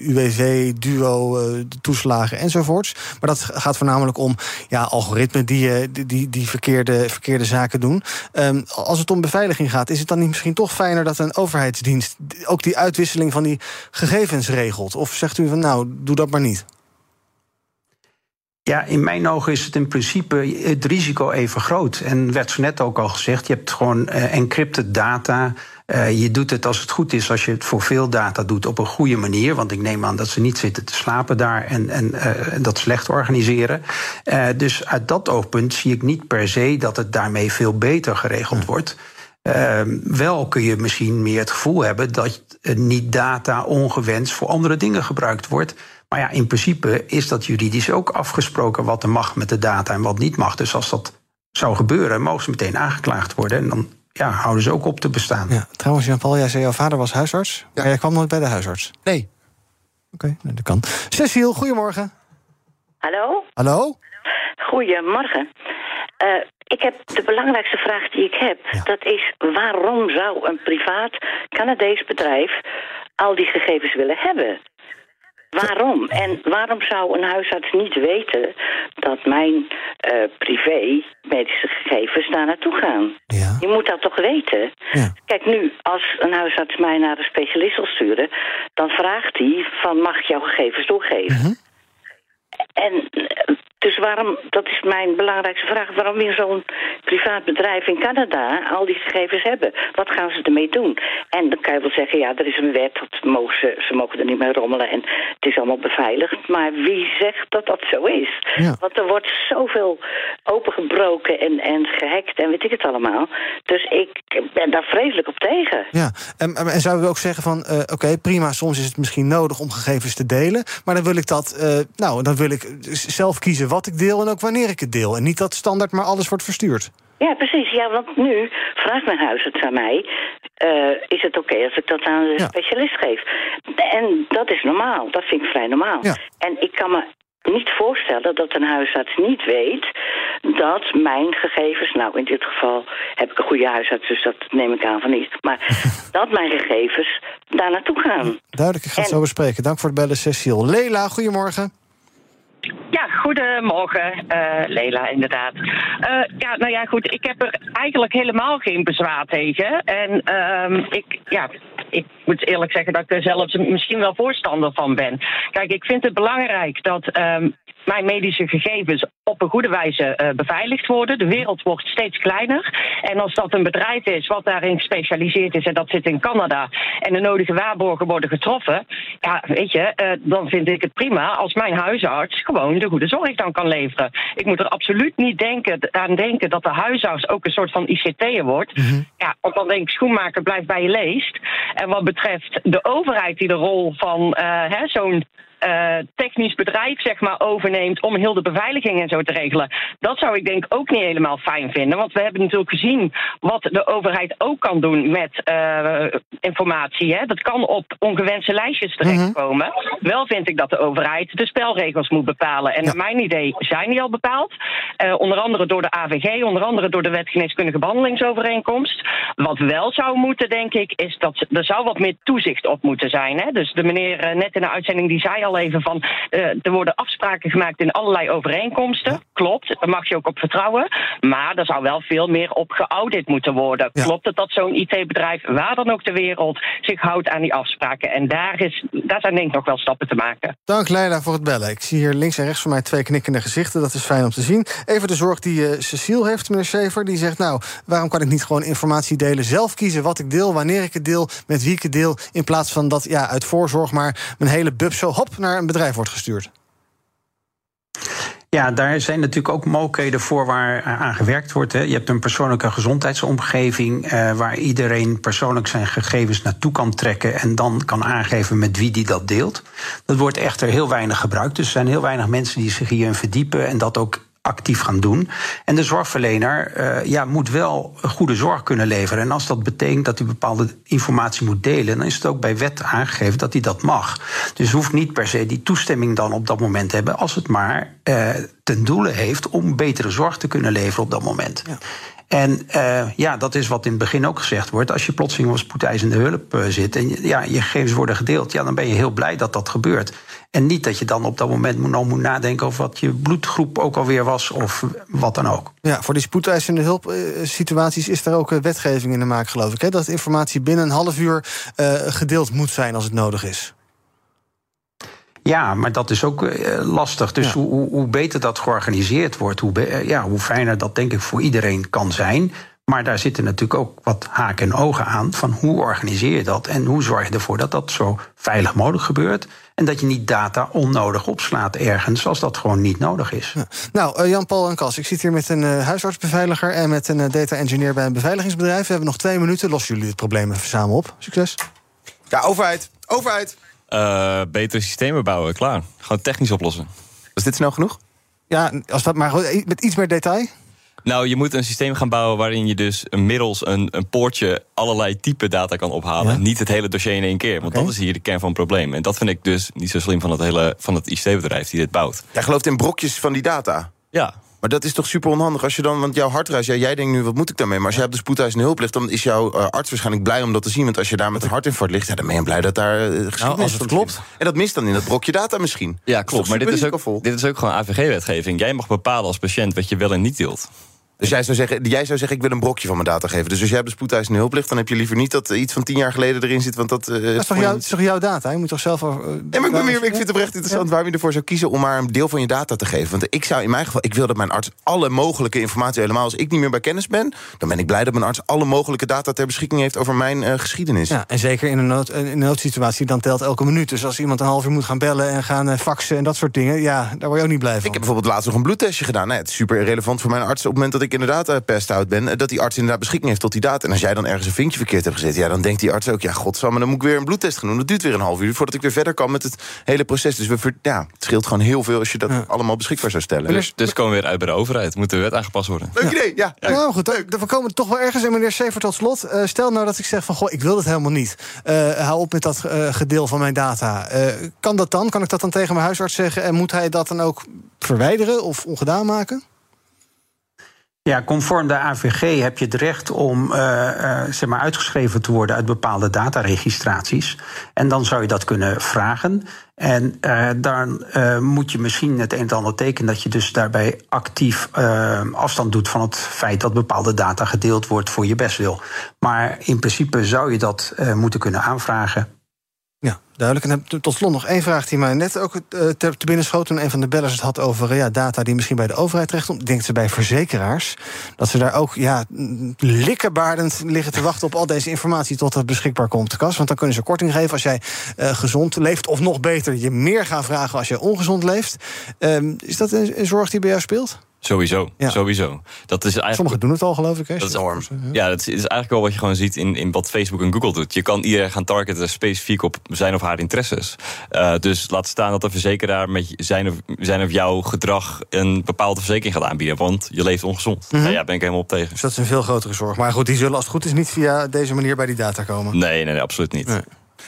Speaker 4: UWV, Duo, uh, de toeslagen enzovoorts. Maar dat gaat voornamelijk om ja, algoritmen die, die, die, die verkeerde, verkeerde zaken doen. Um, als het om beveiliging gaat, is het dan niet misschien toch fijner dat een overheidsdienst ook die uitwisseling van die gegevens regelt? Of zegt u van nou, doe dat maar niet?
Speaker 6: Ja, in mijn ogen is het in principe het risico even groot. En werd zo net ook al gezegd, je hebt gewoon uh, encrypted data. Uh, je doet het als het goed is, als je het voor veel data doet, op een goede manier. Want ik neem aan dat ze niet zitten te slapen daar en, en uh, dat slecht organiseren. Dus uit dat oogpunt zie ik niet per se dat het daarmee veel beter geregeld wordt. wel kun je misschien meer het gevoel hebben dat niet data ongewenst voor andere dingen gebruikt wordt. Maar ja, in principe is dat juridisch ook afgesproken wat er mag met de data en wat niet mag. Dus als dat zou gebeuren, mogen ze meteen aangeklaagd worden. En dan ja, houden ze ook op te bestaan.
Speaker 4: Ja, trouwens, Jan-Paul, jij zei jouw vader was huisarts. Ja. Maar jij kwam nooit bij de huisarts.
Speaker 1: Nee.
Speaker 4: Oké, okay, nou, dat kan. Cecile, goedemorgen.
Speaker 10: Hallo?
Speaker 4: Hallo?
Speaker 10: Goedemorgen. Uh, ik heb de belangrijkste vraag die ik heb. Ja. Dat is waarom zou een privaat Canadees bedrijf al die gegevens willen hebben? Waarom? En waarom zou een huisarts niet weten dat mijn uh, privé medische gegevens daar naartoe gaan?
Speaker 4: Ja.
Speaker 10: Je moet dat toch weten?
Speaker 4: Ja.
Speaker 10: Kijk, nu, als een huisarts mij naar een specialist wil sturen... dan vraagt hij van mag ik jouw gegevens doorgeven?
Speaker 4: Mm -hmm.
Speaker 10: En dus waarom, dat is mijn belangrijkste vraag, waarom weer zo'n privaat bedrijf in Canada al die gegevens hebben? Wat gaan ze ermee doen? En dan kan je wel zeggen, ja, er is een wet, dat mogen ze, ze mogen er niet mee rommelen en het is allemaal beveiligd. Maar wie zegt dat dat zo is?
Speaker 4: Ja.
Speaker 10: Want er wordt zoveel opengebroken en, en gehackt en weet ik het allemaal. Dus ik ben daar vreselijk op tegen.
Speaker 4: Ja, en, en zouden we ook zeggen van, uh, oké, okay, prima, soms is het misschien nodig om gegevens te delen, maar dan wil ik dat, uh, nou, dan wil ik zelf kiezen wat ik deel en ook wanneer ik het deel. En niet dat standaard maar alles wordt verstuurd.
Speaker 10: Ja, precies. Ja, want nu vraagt mijn huisarts aan mij... Uh, is het oké okay als ik dat aan de ja. specialist geef? En dat is normaal. Dat vind ik vrij normaal.
Speaker 4: Ja.
Speaker 10: En ik kan me niet voorstellen dat een huisarts niet weet dat mijn gegevens, nou in dit geval heb ik een goede huisarts, dus dat neem ik aan van niet, maar dat mijn gegevens daar naartoe gaan.
Speaker 4: Duidelijk, ik ga het zo bespreken. Dank voor het bellen, Cecile. Lela, goedemorgen.
Speaker 11: Ja, goedemorgen, uh, Lela, inderdaad. Uh, ja, nou ja, goed, ik heb er eigenlijk helemaal geen bezwaar tegen. En um, ik, ja, ik moet eerlijk zeggen dat ik er zelfs misschien wel voorstander van ben. Kijk, ik vind het belangrijk dat um, mijn medische gegevens op een goede wijze uh, beveiligd worden. De wereld wordt steeds kleiner. En als dat een bedrijf is wat daarin gespecialiseerd is en dat zit in Canada en de nodige waarborgen worden getroffen, ja, weet je, uh, dan vind ik het prima als mijn huisarts gewoon de goede zorg dan kan leveren. Ik moet er absoluut niet denken, aan denken dat de huisarts ook een soort van ICT'er wordt. Mm -hmm. Ja, want dan denk ik, schoenmaker blijft bij je leest. En wat betreft de overheid die de rol van uh, zo'n uh, technisch bedrijf zeg maar, overneemt om heel de beveiliging en zo te regelen. Dat zou ik denk ook niet helemaal fijn vinden. Want we hebben natuurlijk gezien wat de overheid ook kan doen met uh, informatie. Hè. Dat kan op ongewenste lijstjes terechtkomen. Mm -hmm. Wel vind ik dat de overheid de spelregels moet bepalen. En ja. naar mijn idee zijn die al bepaald. Uh, onder andere door de AVG, onder andere door de wet geneeskundige behandelingsovereenkomst. Wat wel zou moeten, denk ik, is dat er zou wat meer toezicht op moeten zijn. Hè. Dus de meneer net in de uitzending die zei al even van uh, er worden afspraken gemaakt in allerlei overeenkomsten. Klopt, daar mag je ook op vertrouwen. Maar er zou wel veel meer op geaudit moeten worden. Ja. Klopt het dat zo'n IT-bedrijf, waar dan ook ter wereld, zich houdt aan die afspraken? En daar, is, daar zijn denk ik nog wel stappen te maken.
Speaker 4: Dank Leila voor het bellen. Ik zie hier links en rechts van mij twee knikkende gezichten. Dat is fijn om te zien. Even de zorg die uh, Cecile heeft, meneer Schaefer. Die zegt, nou, waarom kan ik niet gewoon informatie delen? Zelf kiezen wat ik deel, wanneer ik het deel, met wie ik het deel. In plaats van dat ja, uit voorzorg maar mijn hele bub zo hop naar een bedrijf wordt gestuurd.
Speaker 6: Ja, daar zijn natuurlijk ook mogelijkheden voor waar aan gewerkt wordt. Hè. Je hebt een persoonlijke gezondheidsomgeving eh, waar iedereen persoonlijk zijn gegevens naartoe kan trekken en dan kan aangeven met wie die dat deelt. Dat wordt echter heel weinig gebruikt. Dus er zijn heel weinig mensen die zich hierin verdiepen en dat ook actief gaan doen. En de zorgverlener uh, ja, moet wel goede zorg kunnen leveren. En als dat betekent dat hij bepaalde informatie moet delen, dan is het ook bij wet aangegeven dat hij dat mag. Dus hoeft niet per se die toestemming dan op dat moment te hebben, als het maar uh, ten doele heeft om betere zorg te kunnen leveren op dat moment. Ja. En uh, ja, dat is wat in het begin ook gezegd wordt. Als je plotseling op spoedeisende hulp uh, zit en ja, je gegevens worden gedeeld, ja, dan ben je heel blij dat dat gebeurt. En niet dat je dan op dat moment moet, moet nadenken over wat je bloedgroep ook alweer was of wat dan ook.
Speaker 4: Ja, voor die spoedeisende hulpsituaties is er ook wetgeving in de maak, geloof ik. Hè? Dat informatie binnen een half uur gedeeld moet zijn als het nodig is.
Speaker 6: Ja, maar dat is ook uh, lastig. Dus ja. hoe, hoe, beter dat georganiseerd wordt, hoe, uh, ja, hoe fijner dat denk ik voor iedereen kan zijn. Maar daar zitten natuurlijk ook wat haken en ogen aan van hoe organiseer je dat en hoe zorg je ervoor dat dat zo veilig mogelijk gebeurt. En dat je niet data onnodig opslaat ergens als dat gewoon niet nodig is.
Speaker 4: Ja. Nou, uh, Jan-Paul en Kas, ik zit hier met een uh, huisartsbeveiliger en met een uh, data engineer bij een beveiligingsbedrijf. We hebben nog twee minuten. Lossen jullie het probleem even samen op. Succes.
Speaker 1: Ja, overheid. Overheid.
Speaker 5: Uh, betere systemen bouwen, klaar. Gewoon technisch oplossen.
Speaker 1: Was dit snel genoeg?
Speaker 4: Ja, als dat maar met iets meer detail.
Speaker 5: Nou, je moet een systeem gaan bouwen waarin je dus middels een, een poortje allerlei type data kan ophalen. Ja? Niet het hele dossier in één keer. Want okay. dat is hier de kern van het probleem. En dat vind ik dus niet zo slim van het, hele, van het ICT-bedrijf die dit bouwt.
Speaker 1: Jij gelooft in brokjes van die data?
Speaker 5: Ja.
Speaker 1: Maar dat is toch super onhandig als je dan, want jouw hartreis, ja, jij denkt nu, wat moet ik daarmee? Maar als jij op de spoedeisende hulp ligt, dan is jouw uh, arts waarschijnlijk blij om dat te zien. Want als je daar met een hartinfarct ligt, ja, dan ben je blij dat daar uh, geschiedenis
Speaker 4: nou, als het klopt.
Speaker 1: En dat mist dan in dat brokje data misschien.
Speaker 5: Ja, klopt. Maar dit is, ook, dit is ook gewoon AVG-wetgeving. Jij mag bepalen als patiënt wat je wel en niet deelt.
Speaker 1: Dus jij zou, zeggen, jij zou zeggen, ik wil een brokje van mijn data geven. Dus als jij op de spoedeisende hulp ligt... dan heb je liever niet dat iets van tien jaar geleden erin zit. Want dat, uh,
Speaker 4: dat is, toch jou, is toch jouw data? Je moet toch zelf... Uh,
Speaker 1: maar ik, ben meer, ik vind het oprecht interessant ja. waarom je ervoor zou kiezen... om maar een deel van je data te geven. Want ik zou in mijn geval... ik wil dat mijn arts alle mogelijke informatie... helemaal als ik niet meer bij kennis ben... dan ben ik blij dat mijn arts alle mogelijke data ter beschikking heeft... over mijn uh, geschiedenis.
Speaker 4: Ja, en zeker in een, nood, in een noodsituatie, dan telt elke minuut. Dus als iemand een half uur moet gaan bellen en gaan faxen... en dat soort dingen, ja, daar word je ook niet blij van.
Speaker 1: Ik heb bijvoorbeeld laatst nog een bloedtestje gedaan. Nee, het is super relevant voor mijn arts op het moment dat ik ik inderdaad uh, pest out ben... dat die arts inderdaad beschikking heeft tot die data. En als jij dan ergens een vinkje verkeerd hebt gezet... ja, dan denkt die arts ook, ja, godsamme, dan moet ik weer een bloedtest gaan doen. Dat duurt weer een half uur voordat ik weer verder kan met het hele proces. Dus we, ja, het scheelt gewoon heel veel als je dat allemaal beschikbaar zou stellen.
Speaker 5: Dus, dus komen we weer uit bij de overheid. Moet de wet aangepast worden.
Speaker 1: Leuk idee, ja.
Speaker 4: ja. Nou goed, we komen toch wel ergens. En meneer Sever, tot slot. Uh, stel nou dat ik zeg van, goh, ik wil dat helemaal niet. Uh, hou op met dat uh, gedeel van mijn data. kan dat dan? Kan ik dat dan tegen mijn huisarts zeggen? En moet hij dat dan ook verwijderen of ongedaan maken?
Speaker 6: Ja, conform de AVG heb je het recht om uh, uh, zeg maar uitgeschreven te worden uit bepaalde dataregistraties. En dan zou je dat kunnen vragen. En uh, dan moet je misschien het een en ander tekenen dat je dus daarbij actief afstand doet van het feit dat bepaalde data gedeeld wordt voor je bestwil. Maar in principe zou je dat moeten kunnen aanvragen.
Speaker 4: Ja, duidelijk. En tot slot nog één vraag die mij net ook uh, te, binnen schoot... toen een van de bellers het had over ja, data die misschien bij de overheid terechtkomt. Denkt ze bij verzekeraars dat ze daar ook ja, likkenbaardend liggen te wachten... op al deze informatie tot het beschikbaar komt kas. Want dan kunnen ze korting geven als jij uh, gezond leeft. Of nog beter, je meer gaan vragen als je ongezond leeft. Uh, is dat een zorg die bij jou speelt?
Speaker 5: Sowieso, ja. sowieso. Dat is eigenlijk,
Speaker 4: Sommigen doen het al, geloof ik. Hè?
Speaker 5: Dat is enorm. Ja, dat is, is, eigenlijk wel wat je gewoon ziet in, in wat Facebook en Google doet. Je kan iedereen gaan targeten specifiek op zijn of haar interesses. Uh, dus laat staan dat de verzekeraar met zijn of, zijn of jouw gedrag een bepaalde verzekering gaat aanbieden. Want je leeft ongezond. Mm -hmm. ja, ben ik helemaal op tegen.
Speaker 4: Dus dat is een veel grotere zorg. Maar goed, die zullen als het goed is niet via deze manier bij die data komen.
Speaker 5: Nee, nee, nee absoluut niet. Nee.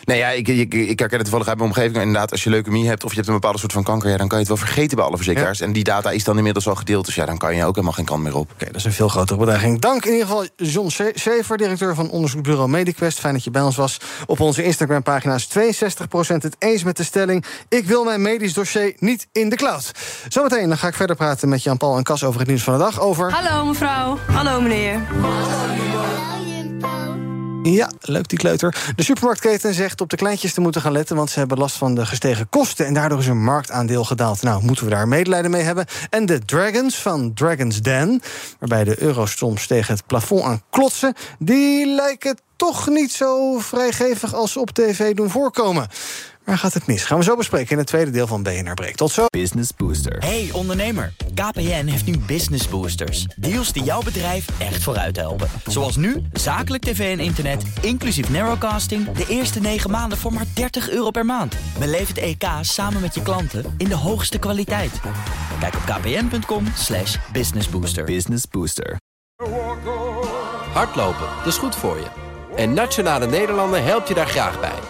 Speaker 1: Nee, ja, ik, ik, ik herken het toevallig uit mijn omgeving. Inderdaad, als je leukemie hebt of je hebt een bepaalde soort van kanker... Ja, dan kan je het wel vergeten bij alle verzekeraars. Ja. En die data is dan inmiddels al gedeeld. Dus ja, dan kan je ook helemaal geen kant meer op.
Speaker 4: Oké, dat is een veel grotere bedreiging. Dank in ieder geval John Schaefer, directeur van onderzoeksbureau Mediquest. Fijn dat je bij ons was. Op onze Instagram-pagina is 62% het eens met de stelling... ik wil mijn medisch dossier niet in de cloud. Zometeen dan ga ik verder praten met Jan-Paul en Cas over het nieuws van de dag. Over...
Speaker 12: Hallo mevrouw. Hallo meneer.
Speaker 4: Ja, leuk die kleuter. De supermarktketen zegt op de kleintjes te moeten gaan letten... want ze hebben last van de gestegen kosten... en daardoor is hun marktaandeel gedaald. Nou, moeten we daar medelijden mee hebben? En de Dragons van Dragons Den... waarbij de euro's tegen het plafond aan klotsen... die lijken toch niet zo vrijgevig als ze op tv doen voorkomen. Waar gaat het mis? Gaan we zo bespreken in het tweede deel van BNR Breek. Tot zo.
Speaker 2: Business Booster. Hey ondernemer, KPN heeft nu Business Boosters. Deals die jouw bedrijf echt vooruit helpen. Zoals nu, zakelijk tv en internet, inclusief narrowcasting... de eerste 9 maanden voor maar 30 euro per maand. Beleef het EK samen met je klanten in de hoogste kwaliteit. Kijk op kpn.com slash businessbooster.
Speaker 13: Business Booster. Hardlopen, dat is goed voor je. En Nationale Nederlanden helpt je daar graag bij.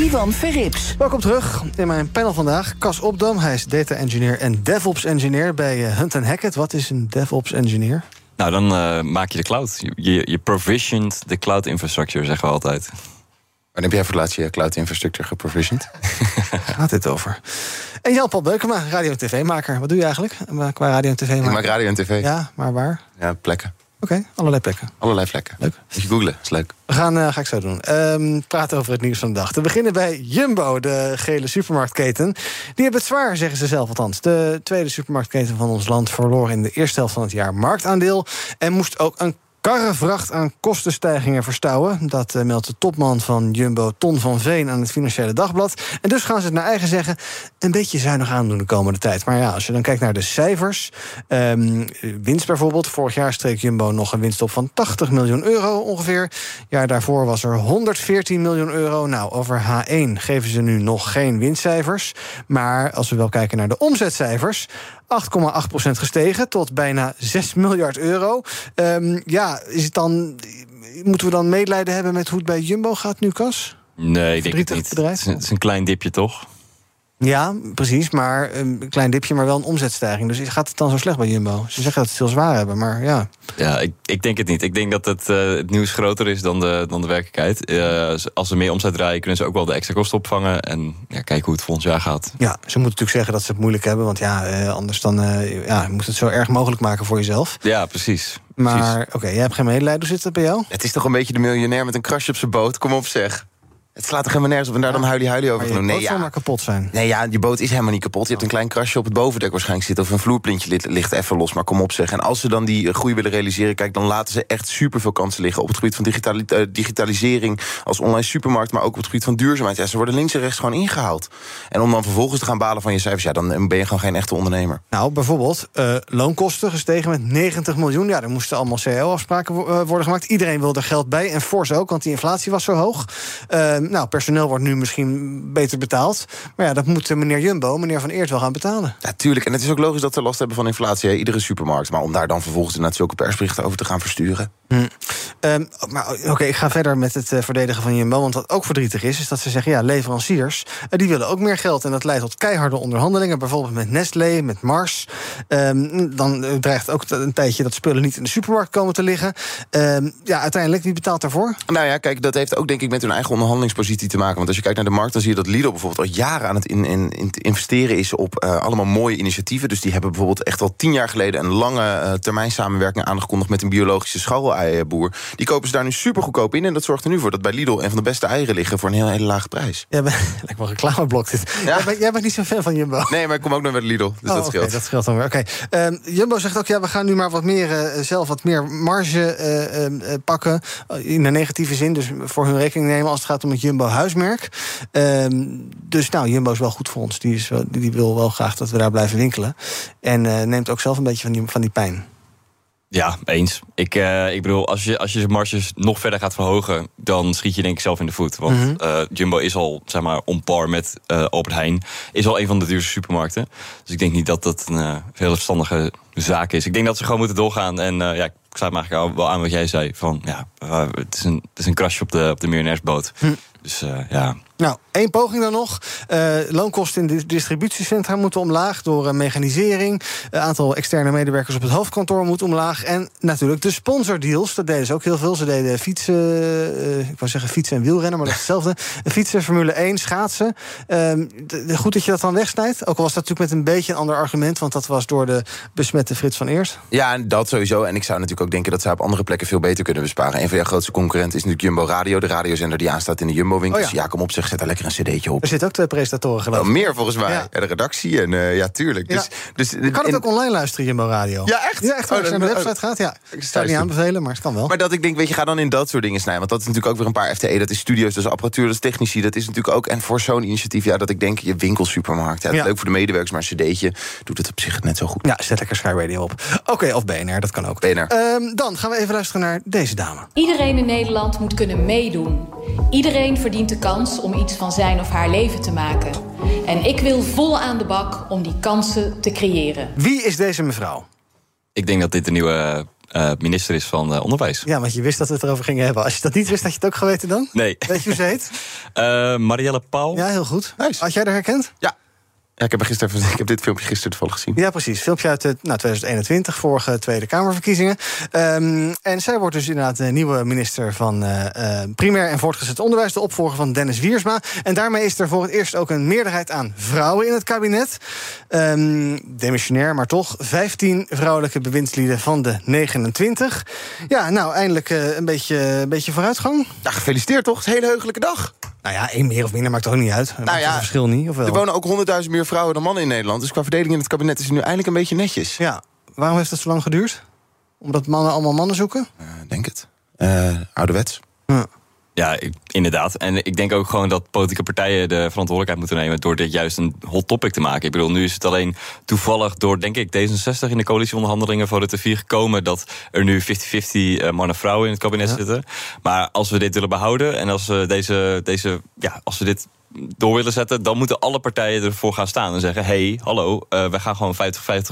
Speaker 3: Ivan Verrips.
Speaker 4: Welkom terug in mijn panel vandaag. Cas Opdam, hij is data engineer en DevOps engineer bij uh, Hunt Hackett. Wat is een DevOps engineer?
Speaker 5: Nou, dan uh, maak je de cloud. Je, je provisioned de cloud infrastructure, zeggen we altijd.
Speaker 1: Wanneer heb jij voor het laatst je cloud infrastructure geprovisioned?
Speaker 4: Gaat dit over? En Jan-Paul Beukema, radio- en tv-maker. Wat doe je eigenlijk qua radio- en tv-maker?
Speaker 1: Ik maak radio en tv.
Speaker 4: Ja, maar waar?
Speaker 1: Ja, plekken.
Speaker 4: Oké, okay, allerlei plekken.
Speaker 1: Allerlei plekken.
Speaker 4: Leuk.
Speaker 1: Moet je googlen, is leuk.
Speaker 4: We gaan, uh, ga ik zo doen. Um, praten over het nieuws van de dag. Te beginnen bij Jumbo, de gele supermarktketen. Die hebben het zwaar, zeggen ze zelf althans. De tweede supermarktketen van ons land verloor in de eerste helft van het jaar marktaandeel. En moest ook een karrevracht aan kostenstijgingen verstouwen. Dat uh, meldt de topman van Jumbo, Ton van Veen, aan het Financiële Dagblad. En dus gaan ze het naar eigen zeggen een beetje zuinig aandoen de komende tijd. Maar ja, als je dan kijkt naar de cijfers. Um, winst bijvoorbeeld. Vorig jaar streek Jumbo nog een winst op van 80 miljoen euro ongeveer. Jaar daarvoor was er 114 miljoen euro. Nou, over H1 geven ze nu nog geen winstcijfers. Maar als we wel kijken naar de omzetcijfers. 8,8% gestegen tot bijna 6 miljard euro. Um, ja, is het dan, moeten we dan medelijden hebben met hoe het bij Jumbo gaat nu, Cas?
Speaker 5: Nee, ik denk het niet.
Speaker 4: Bedrijf?
Speaker 5: Het is een klein dipje, toch?
Speaker 4: Ja, precies. Maar een klein dipje, maar wel een omzetstijging. Dus gaat het dan zo slecht bij Jumbo? Ze zeggen dat ze het heel zwaar hebben, maar ja.
Speaker 5: Ja, ik, ik denk het niet. Ik denk dat het, uh, het nieuws groter is dan de, dan de werkelijkheid. Uh, als ze meer omzet draaien, kunnen ze ook wel de extra kosten opvangen. En ja, kijken hoe het volgend jaar gaat.
Speaker 4: Ja, ze moeten natuurlijk zeggen dat ze het moeilijk hebben. Want ja, uh, anders dan ja, je moet het zo erg mogelijk maken voor jezelf.
Speaker 5: Ja, precies.
Speaker 4: Maar oké, okay, jij hebt geen medelijden. Hoe zit het bij jou?
Speaker 1: Het is toch een beetje de miljonair met een krasje op zijn boot. Kom op zeg. Het slaat er helemaal nergens op en daar dan huilie huilie over
Speaker 4: doen.
Speaker 1: Nee,
Speaker 4: ja. maar kapot zijn.
Speaker 1: Nee, ja, je boot is helemaal niet kapot. Je hebt een klein krasje op het bovendek waarschijnlijk zitten... of een vloerplintje ligt even los, maar kom op zeg. En als ze dan die groei willen realiseren... kijk, dan laten ze echt superveel kansen liggen... op het gebied van digitali uh, digitalisering als online supermarkt... maar ook op het gebied van duurzaamheid. Ja, ze worden links en rechts gewoon ingehaald. En om dan vervolgens te gaan balen van je cijfers... ja, dan ben je gewoon geen echte ondernemer.
Speaker 4: Nou, bijvoorbeeld uh, loonkosten gestegen met 90 miljoen. Ja, er moesten allemaal CO-afspraken uh, worden gemaakt. Iedereen wilde er geld bij en fors ook, want die inflatie was zo hoog. Nou, personeel wordt nu misschien beter betaald. Maar ja, dat moet meneer Jumbo, meneer Van Eert wel gaan betalen.
Speaker 1: Natuurlijk, en het is ook logisch dat ze last hebben van inflatie, hè, iedere supermarkt. Maar om daar dan vervolgens inderdaad zulke persberichten over te gaan versturen.
Speaker 4: Hm. Um, maar oké, ik ga verder met het uh, verdedigen van Jumbo. Want wat ook verdrietig is, is dat ze zeggen... ja, leveranciers, uh, die willen ook meer geld. En dat leidt tot keiharde onderhandelingen. Bijvoorbeeld met Nestlé, met Mars. Um, dan uh, dreigt ook een tijdje dat spullen niet in de supermarkt komen te liggen. Um, ja, uiteindelijk, wie betaalt daarvoor?
Speaker 1: Nou ja, kijk, dat heeft ook denk ik met hun eigen onderhandelingspositie te maken. Want als je kijkt naar de markt, dan zie je dat Lidl bijvoorbeeld... al jaren aan het in, in, in investeren is op allemaal mooie initiatieven. Dus die hebben bijvoorbeeld echt al tien jaar geleden... een lange termijn samenwerking aangekondigd... met een biologische schouweleiboer. Die kopen ze daar nu super goedkoop in. En dat zorgt er nu voor dat bij Lidl een van de beste eieren liggen voor een hele, hele lage prijs.
Speaker 4: Ja, lijkt wel een reclameblok dit. Ja? Jij, bent, jij, bent, niet zo'n fan van Jumbo.
Speaker 1: Nee, maar ik kom ook nog bij Lidl. Dus
Speaker 4: oh,
Speaker 1: dat scheelt.
Speaker 4: Okay, dat scheelt dan weer. Oké. Okay. Um, Jumbo zegt ook, ja, we gaan nu maar wat meer uh, zelf wat meer marge uh, pakken. In de negatieve zin. Dus voor hun rekening nemen als het gaat om het Jumbo huismerk. Um, dus nou, Jumbo is wel goed voor ons. Die, is wel, die wil wel graag dat we daar blijven winkelen. En neemt ook zelf een beetje van die, van die pijn.
Speaker 5: Ja, eens. Ik, uh, ik bedoel, als je, als je de marges nog verder gaat verhogen... dan schiet je denk ik zelf in de voet. Want mm -hmm. uh, Jumbo is al, zeg maar, on par met uh, Albert Heijn. Is al een van de duurste supermarkten. Dus ik denk niet dat dat een hele verstandige zaak is. Ik denk dat ze gewoon moeten doorgaan. En ja, ik sluit me eigenlijk wel aan wat jij zei. Van, ja, het, is een, het is een krasje op de, op de miljonairsboot. Hm. Dus ja...
Speaker 4: Nou, één poging dan nog. Uh, loonkosten in de distributiecentra moeten omlaag door uh, mechanisering. Het aantal externe medewerkers op het hoofdkantoor moet omlaag. En natuurlijk de sponsordeals. Dat deden ze ook heel veel. Ze deden fietsen, uh, ik wou zeggen fietsen en wielrennen, maar dat is hetzelfde. fietsen, Formule 1, schaatsen. goed dat je dat dan wegsnijdt. Ook al was dat natuurlijk met een beetje een ander argument, want dat was door de besmette Frits van Eerst.
Speaker 1: Ja, dat sowieso. En ik zou natuurlijk ook denken dat zij op andere plekken veel beter kunnen besparen. Een van jouw grootste concurrenten is natuurlijk Jumbo Radio, de radiozender die aanstaat in de Jumbo-winkels.
Speaker 4: Oh ja.
Speaker 1: ja, kom op, zeg zet daar lekker een cd'tje op.
Speaker 4: Er zitten ook twee presentatoren geloof ik.
Speaker 1: Oh, meer volgens mij. Ja. de redactie en uh, ja, tuurlijk. Dus, dus,
Speaker 4: je kan het ook online luisteren, Jumbo Radio.
Speaker 1: Ja, echt?
Speaker 4: Ja, echt. Als je naar de website gaat, ja. Ik sta niet aanbevelen, maar het kan wel.
Speaker 1: Maar dat ik denk, weet je, ga dan in dat soort dingen snijden. Want dat is natuurlijk ook weer een paar FTE. Dat is studio's, dat is apparatuur, dat is technici. Dat is natuurlijk ook, en voor zo'n initiatief, ja, dat ik denk, je winkelsupermarkt. Ja, ja. leuk voor de medewerkers, maar een cd'tje doet het op zich net zo goed.
Speaker 4: Ja, zet lekker Sky Radio op. Oké, okay, of BNR, dat kan ook.
Speaker 1: BNR.
Speaker 4: Um, dan gaan we even luisteren naar deze dame.
Speaker 14: Iedereen in Nederland moet kunnen meedoen. Iedereen verdient de kans om iets van zijn of haar leven te maken. En ik wil vol aan de bak om die kansen te creëren.
Speaker 4: Wie is deze mevrouw?
Speaker 5: Ik denk dat dit de nieuwe uh, minister is van uh, Onderwijs.
Speaker 4: Ja, want je wist dat we het erover gingen hebben. Als je dat niet wist, had je het ook geweten dan?
Speaker 5: Nee.
Speaker 4: Weet je hoe ze heet?
Speaker 5: uh, Marielle Paul.
Speaker 4: Ja, heel goed. Had jij haar herkend?
Speaker 1: Ja. Ja, ik heb, gisteren, ik heb dit filmpje gisteren toevallig gezien.
Speaker 4: Ja, precies. Filmpje uit nou, 2021, vorige Tweede Kamerverkiezingen. Um, en zij wordt dus inderdaad de nieuwe minister van uh, uh, primair en voortgezet onderwijs. De opvolger van Dennis Wiersma. En daarmee is er voor het eerst ook een meerderheid aan vrouwen in het kabinet. Um, demissionair, maar toch. 15 vrouwelijke bewindslieden van de 29. Ja, nou, eindelijk uh, een, beetje, een beetje vooruitgang.
Speaker 1: Ja, gefeliciteerd toch? Het is een hele heugelijke dag.
Speaker 4: Nou ja, één meer of minder maakt toch niet uit.
Speaker 1: Nou ja,
Speaker 4: het verschil niet, of wel?
Speaker 1: Er wonen ook 100.000 meer vrouwen dan mannen in Nederland. Dus qua verdeling in het kabinet is het nu eindelijk een beetje netjes.
Speaker 4: Ja, waarom heeft het zo lang geduurd? Omdat mannen allemaal mannen zoeken?
Speaker 1: Uh, denk het. Uh, ouderwets.
Speaker 4: Ja.
Speaker 5: Ja, inderdaad. En ik denk ook gewoon dat politieke partijen de verantwoordelijkheid moeten nemen door dit juist een hot topic te maken. Ik bedoel, nu is het alleen toevallig door, denk ik, D66 in de coalitieonderhandelingen voor de T4 gekomen dat er nu 50-50 mannen en vrouwen in het kabinet ja. zitten. Maar als we dit willen behouden en als we deze, deze ja, als we dit door willen zetten, dan moeten alle partijen ervoor gaan staan en zeggen: hey, hallo, uh, wij gaan gewoon 50-50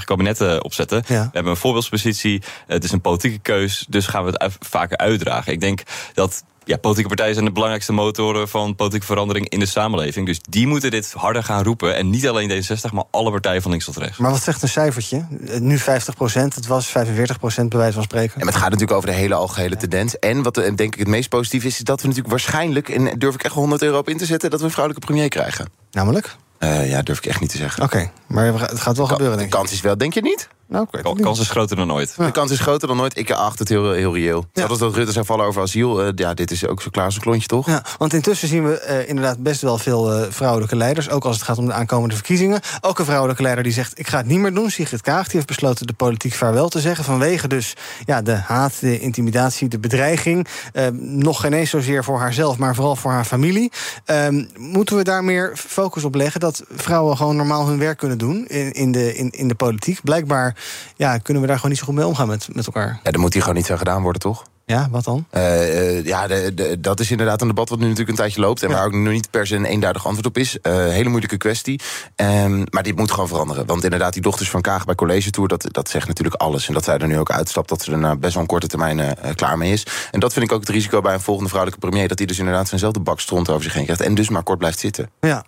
Speaker 5: kabinetten opzetten.
Speaker 4: Ja.
Speaker 5: We hebben een voorbeeldspositie, het is een politieke keus, dus gaan we het vaker uitdragen. Ik denk dat ja, politieke partijen zijn de belangrijkste motoren van politieke verandering in de samenleving. Dus die moeten dit harder gaan roepen. En niet alleen D66, maar alle partijen van links tot rechts.
Speaker 4: Maar wat zegt een cijfertje? Nu 50 procent, het was 45 procent bij wijze van spreken.
Speaker 1: En het gaat natuurlijk over de hele algehele tendens. En wat eh, denk ik het meest positief is, is dat we natuurlijk waarschijnlijk... en durf ik echt wel 100 euro op in te zetten... dat we een vrouwelijke premier krijgen.
Speaker 4: Namelijk?
Speaker 1: Eh, ja, durf ik echt niet te zeggen.
Speaker 4: Oké, maar het gaat wel gebeuren, denk
Speaker 1: ik. De kans is wel, denk je niet?
Speaker 4: Nou, ik weet
Speaker 5: De kans is groter dan ooit.
Speaker 1: De kans is groter dan ooit. Ik acht het heel, heel reëel. Net als dat Rutte zou vallen over asiel. eh, ja, dit is ook zo klaar als een klontje, toch?
Speaker 4: Ja, want intussen zien we eh, inderdaad best wel veel eh, vrouwelijke leiders. Ook als het gaat om de aankomende verkiezingen. Ook een vrouwelijke leider die zegt: Ik ga het niet meer doen. Sigrid Kaag die heeft besloten de politiek vaarwel te zeggen. Vanwege dus ja, de haat, de intimidatie, de bedreiging. Eh, nog geen eens zozeer voor haarzelf, maar vooral voor haar familie. Ehm, moeten we daar meer focus op leggen dat vrouwen gewoon normaal hun werk kunnen doen in, in, de, in, in de politiek? Blijkbaar ja, kunnen we daar gewoon niet zo goed mee omgaan met, met elkaar.
Speaker 1: Ja, dan moet hier gewoon niet zo gedaan worden, toch?
Speaker 4: Ja, wat dan?
Speaker 1: Uh, ja, de, de, dat is inderdaad een debat wat nu natuurlijk een tijdje loopt... en waar ook nu niet per se een eenduidig antwoord op is. Uh, hele moeilijke kwestie. Um, maar dit moet gewoon veranderen. Want inderdaad, die dochters van Kaag bij College Tour... dat, dat zegt natuurlijk alles. En dat zij er nu ook uitstapt... dat ze er na best wel een korte termijn klaar mee is. En dat vind ik ook het risico bij een volgende vrouwelijke premier... dat hij dus inderdaad zijnzelfde bak stront over zich heen krijgt... en dus maar kort blijft zitten.
Speaker 4: Ja.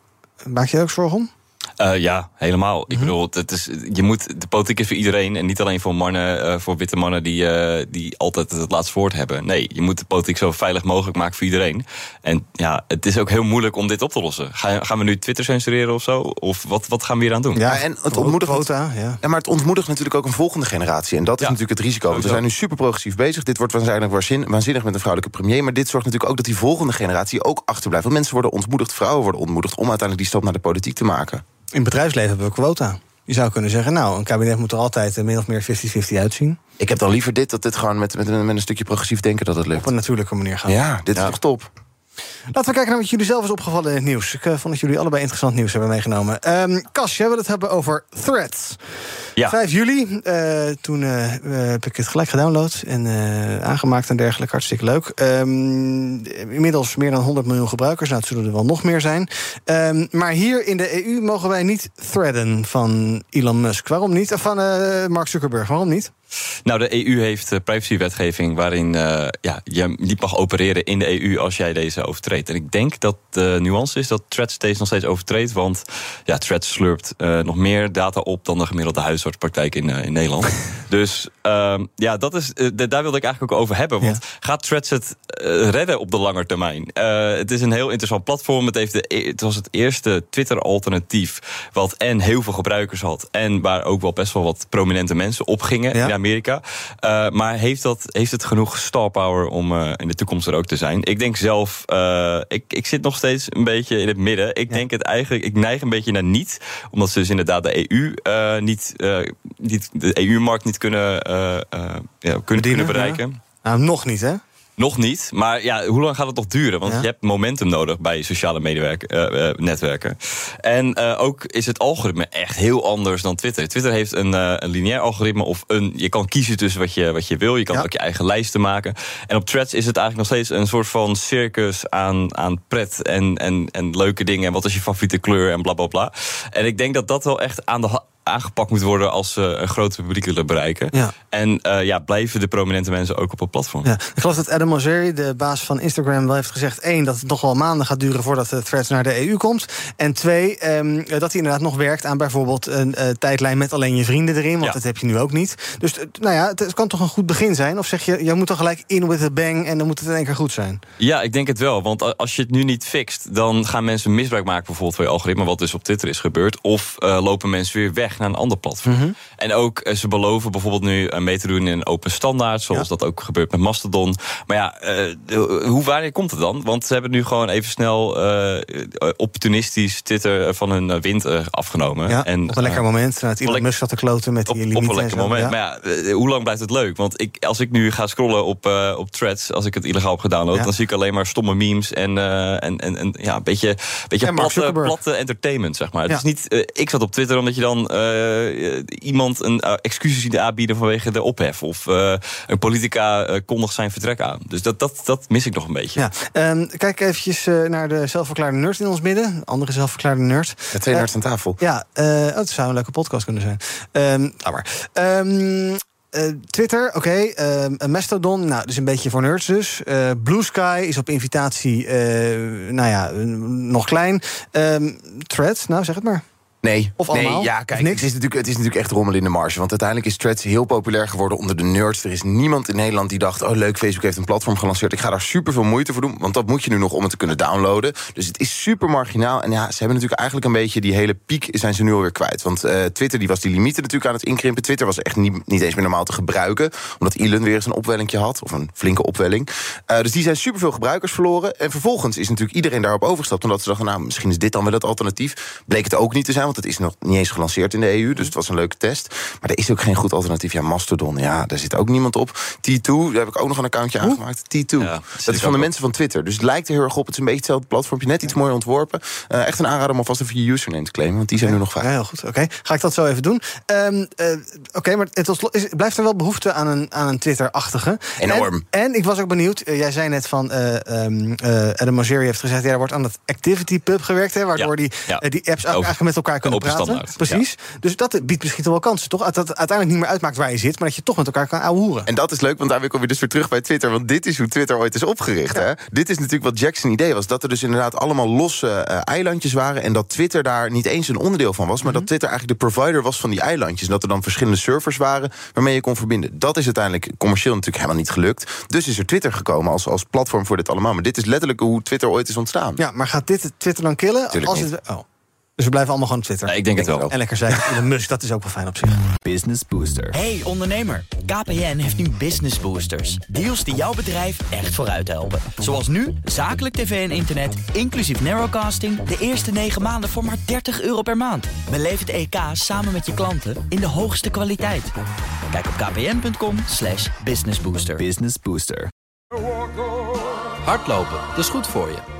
Speaker 4: Maak je ook zorgen om?
Speaker 5: Uh, ja, helemaal. Mm -hmm. Ik bedoel, het is, je moet, de politiek is voor iedereen en niet alleen voor mannen, uh, voor witte mannen die, uh, die altijd het laatste woord hebben. Nee, je moet de politiek zo veilig mogelijk maken voor iedereen. En ja, het is ook heel moeilijk om dit op te lossen. Ga, gaan we nu Twitter censureren of zo? Of wat, wat gaan we hier aan doen?
Speaker 1: Ja, en het ontmoedigt, quota, ja. ja. maar het ontmoedigt natuurlijk ook een volgende generatie. En dat is ja. natuurlijk het risico. Want we zijn nu super progressief bezig. Dit wordt waarschijnlijk waanzinnig met een vrouwelijke premier. Maar dit zorgt natuurlijk ook dat die volgende generatie ook achterblijft. Want mensen worden ontmoedigd, vrouwen worden ontmoedigd om uiteindelijk die stap naar de politiek te maken.
Speaker 4: In het bedrijfsleven hebben we quota. Je zou kunnen zeggen, nou, een kabinet moet er altijd min of meer 50-50 uitzien.
Speaker 1: Ik heb dan liever dit, dat dit gewoon met, met, een, met een stukje progressief denken dat het lukt.
Speaker 4: Op een natuurlijke manier gaan.
Speaker 1: Ja, dit is toch top.
Speaker 4: Laten we kijken naar wat jullie zelf is opgevallen in het nieuws. Ik uh, vond dat jullie allebei interessant nieuws hebben meegenomen. Um, Kas, jij wil het hebben over Threads.
Speaker 5: Ja.
Speaker 4: 5 juli, uh, toen uh, heb ik het gelijk gedownload en aangemaakt en dergelijke. Hartstikke leuk. Um, inmiddels meer dan 100 miljoen gebruikers. Nou, het zullen er wel nog meer zijn. Um, maar hier in de EU mogen wij niet threaden van Elon Musk. Waarom niet? Of van Mark Zuckerberg. Waarom niet?
Speaker 5: Nou, de EU heeft privacywetgeving waarin uh, ja, je niet mag opereren in de EU als jij deze overtreedt. En ik denk dat de nuance is dat Threads deze nog steeds overtreedt. Want ja, Threads slurpt uh, nog meer data op dan de gemiddelde huisartspraktijk in, uh, in Nederland. dus ja, dat is, daar wilde ik eigenlijk ook over hebben. Want ja. gaat Threads het redden op de lange termijn? het is een heel interessant platform. Het, heeft de, het was het eerste Twitter-alternatief wat en heel veel gebruikers had en waar ook wel best wel wat prominente mensen op gingen. Ja. Amerika. Uh, maar heeft, dat, heeft het genoeg star power om uh, in de toekomst er ook te zijn? Ik denk zelf, uh, ik, ik zit nog steeds een beetje in het midden. Ik ja. denk het eigenlijk, ik neig een beetje naar niet. Omdat ze dus inderdaad de EU niet, niet de EU-markt niet kunnen, ja, kunnen, kunnen bereiken.
Speaker 4: Ja. Nou, nog niet, hè?
Speaker 5: Nog niet, maar ja, hoe lang gaat het nog duren? Want ja. je hebt momentum nodig bij sociale medewerken, uh, uh, netwerken. En uh, ook is het algoritme echt heel anders dan Twitter. Twitter heeft een, een lineair algoritme of een, je kan kiezen tussen wat je, wat je wil. Je kan ja. ook je eigen lijsten maken. En op Threads is het eigenlijk nog steeds een soort van circus aan, aan pret en, en, en leuke dingen. En wat is je favoriete kleur en bla bla bla. En ik denk dat dat wel echt aan de aangepakt moet worden als ze een grote publiek willen bereiken.
Speaker 4: Ja.
Speaker 5: En uh, ja, blijven de prominente mensen ook op het platform.
Speaker 4: Ja. Ik geloof dat Adam Mosseri, de baas van Instagram, wel heeft gezegd... één, dat het nog wel maanden gaat duren voordat de threads naar de EU komt. En twee, um, dat hij inderdaad nog werkt aan bijvoorbeeld een uh, tijdlijn met alleen je vrienden erin. Want ja. dat heb je nu ook niet. Dus uh, nou ja, het, het, kan toch een goed begin zijn? Of zeg je, je moet toch gelijk in with a bang en dan moet het in één keer goed zijn?
Speaker 5: Ja, ik denk het wel. Want als je het nu niet fixt, dan gaan mensen misbruik maken bijvoorbeeld van je algoritme. Wat dus op Twitter is gebeurd. Of lopen mensen weer weg naar een ander platform. Mm -hmm. En ook, ze beloven bijvoorbeeld nu mee te doen in een open standaard, zoals ja. dat ook gebeurt met Mastodon. Maar ja, uh, hoe wanneer komt het dan? Want ze hebben nu gewoon even snel uh, opportunistisch Twitter van hun wind uh, afgenomen.
Speaker 4: Ja,
Speaker 5: en,
Speaker 4: op een lekker moment. Nou, het Elon Musk zat te kloten met die limieten.
Speaker 5: Op een lekker
Speaker 4: zo,
Speaker 5: moment.
Speaker 4: Ja.
Speaker 5: Maar ja, hoe lang blijft het leuk? Want ik, als ik nu ga scrollen op, op threads, als ik het illegaal heb gedownload, dan zie ik alleen maar stomme memes en, en, en, en ja, een beetje, beetje platte, platte entertainment, zeg maar. Het is niet, ik zat op Twitter omdat je dan iemand een uh, excuses ziet aanbieden vanwege de ophef. Of uh, een politica uh, kondigt zijn vertrek aan. Dus dat, dat, dat mis ik nog een beetje.
Speaker 4: Ja. Um, kijk eventjes naar de zelfverklaarde nerd in ons midden. Andere zelfverklaarde nerd.
Speaker 1: Ja, twee nerds aan tafel.
Speaker 4: Ja, oh, het zou een leuke podcast kunnen zijn. Um, maar. Um, eh, Twitter, oké. ehm, een Mastodon, nou, dus een beetje voor nerds dus. Eh, Blue Sky is op invitatie, eh, nou ja, nog klein. Ehm Thread, nou, zeg het maar.
Speaker 1: Nee.
Speaker 4: Of allemaal?
Speaker 1: Nee, ja, kijk,
Speaker 4: niks?
Speaker 1: het is, natuurlijk, het is natuurlijk echt rommel in de marge. Want uiteindelijk is Threads heel populair geworden onder de nerds. Er is niemand in Nederland die dacht... oh leuk, Facebook heeft een platform gelanceerd. Ik ga daar super veel moeite voor doen. Want dat moet je nu nog om het te kunnen downloaden. Dus het is super marginaal. En ja, ze hebben natuurlijk eigenlijk een beetje... die hele piek zijn ze nu alweer kwijt. Want eh, Twitter die was die limieten natuurlijk aan het inkrimpen. Twitter was echt niet, niet eens meer normaal te gebruiken. Omdat Elon weer eens een opwellingje had. Of een flinke opwelling. Eh, dus die zijn super veel gebruikers verloren. En vervolgens is natuurlijk iedereen daarop overgestapt. Omdat ze dachten, nou, misschien is dit dan wel het alternatief. Bleek het ook niet te zijn, want het is nog niet eens gelanceerd in de EU. Dus het was een leuke test. Maar er is ook geen goed alternatief. Ja, Mastodon, ja, daar zit ook niemand op. T2, daar heb ik ook nog een accountje aangemaakt. T2, dat is van de
Speaker 5: op.
Speaker 1: mensen van Twitter. Dus het lijkt er heel erg op. Het is een beetje hetzelfde platformpje. Net iets mooier ontworpen. Eh, echt een aanrader om alvast even je username te claimen. Want die zijn nu nog.
Speaker 4: Ja, heel goed. Oké, ga ik dat zo even doen. Ehm, eh, Oké, maar het was, is, blijft er wel behoefte aan een, aan een Twitter-achtige?
Speaker 1: Enorm.
Speaker 4: En, en ik was ook benieuwd, eh, jij zei net van... eh ehm, eh, Adam Mosseri heeft gezegd... Ja, er wordt aan het Activity Pub gewerkt... Hè, waardoor
Speaker 5: Ja,
Speaker 4: die,
Speaker 5: ja.
Speaker 4: die apps ook eigenlijk met elkaar kunnen
Speaker 5: open
Speaker 4: praten.
Speaker 5: standaard,
Speaker 4: Precies. Dus dat biedt misschien toch wel kansen, toch? Dat het uiteindelijk niet meer uitmaakt waar je zit... maar dat je toch met elkaar kan ouwehoeren.
Speaker 1: En dat is leuk, want daar kom je dus weer terug bij Twitter. Want dit is hoe Twitter ooit is opgericht. Hè? Dit is natuurlijk wat Jackson idee was. Dat er dus inderdaad allemaal losse eh, eilandjes waren. En dat Twitter daar niet eens een onderdeel van was. Maar dat Twitter eigenlijk de provider was van die eilandjes. En dat er dan verschillende servers waren waarmee je kon verbinden. Dat is uiteindelijk commercieel natuurlijk helemaal niet gelukt. Dus is er Twitter gekomen als, als platform voor dit allemaal. Maar dit is letterlijk hoe Twitter ooit is ontstaan.
Speaker 4: Ja, maar gaat dit Twitter dan killen?
Speaker 1: Tuurlijk
Speaker 4: als
Speaker 1: niet.
Speaker 4: het, oh. Dus we blijven allemaal gewoon op Twitter.
Speaker 5: Ik denk het wel.
Speaker 4: En lekker zijn. Elon Musk, dat is ook wel fijn op zich.
Speaker 2: Business Booster. Hey ondernemer, KPN heeft nu Business Boosters. Deals die jouw bedrijf echt vooruit helpen. Zoals nu, zakelijk tv en internet, inclusief narrowcasting... de eerste 9 maanden voor maar 30 euro per maand. Beleef het EK samen met je klanten in de hoogste kwaliteit. Kijk op kpn.com slash businessbooster. Business Booster.
Speaker 13: Hardlopen, dat is goed voor je.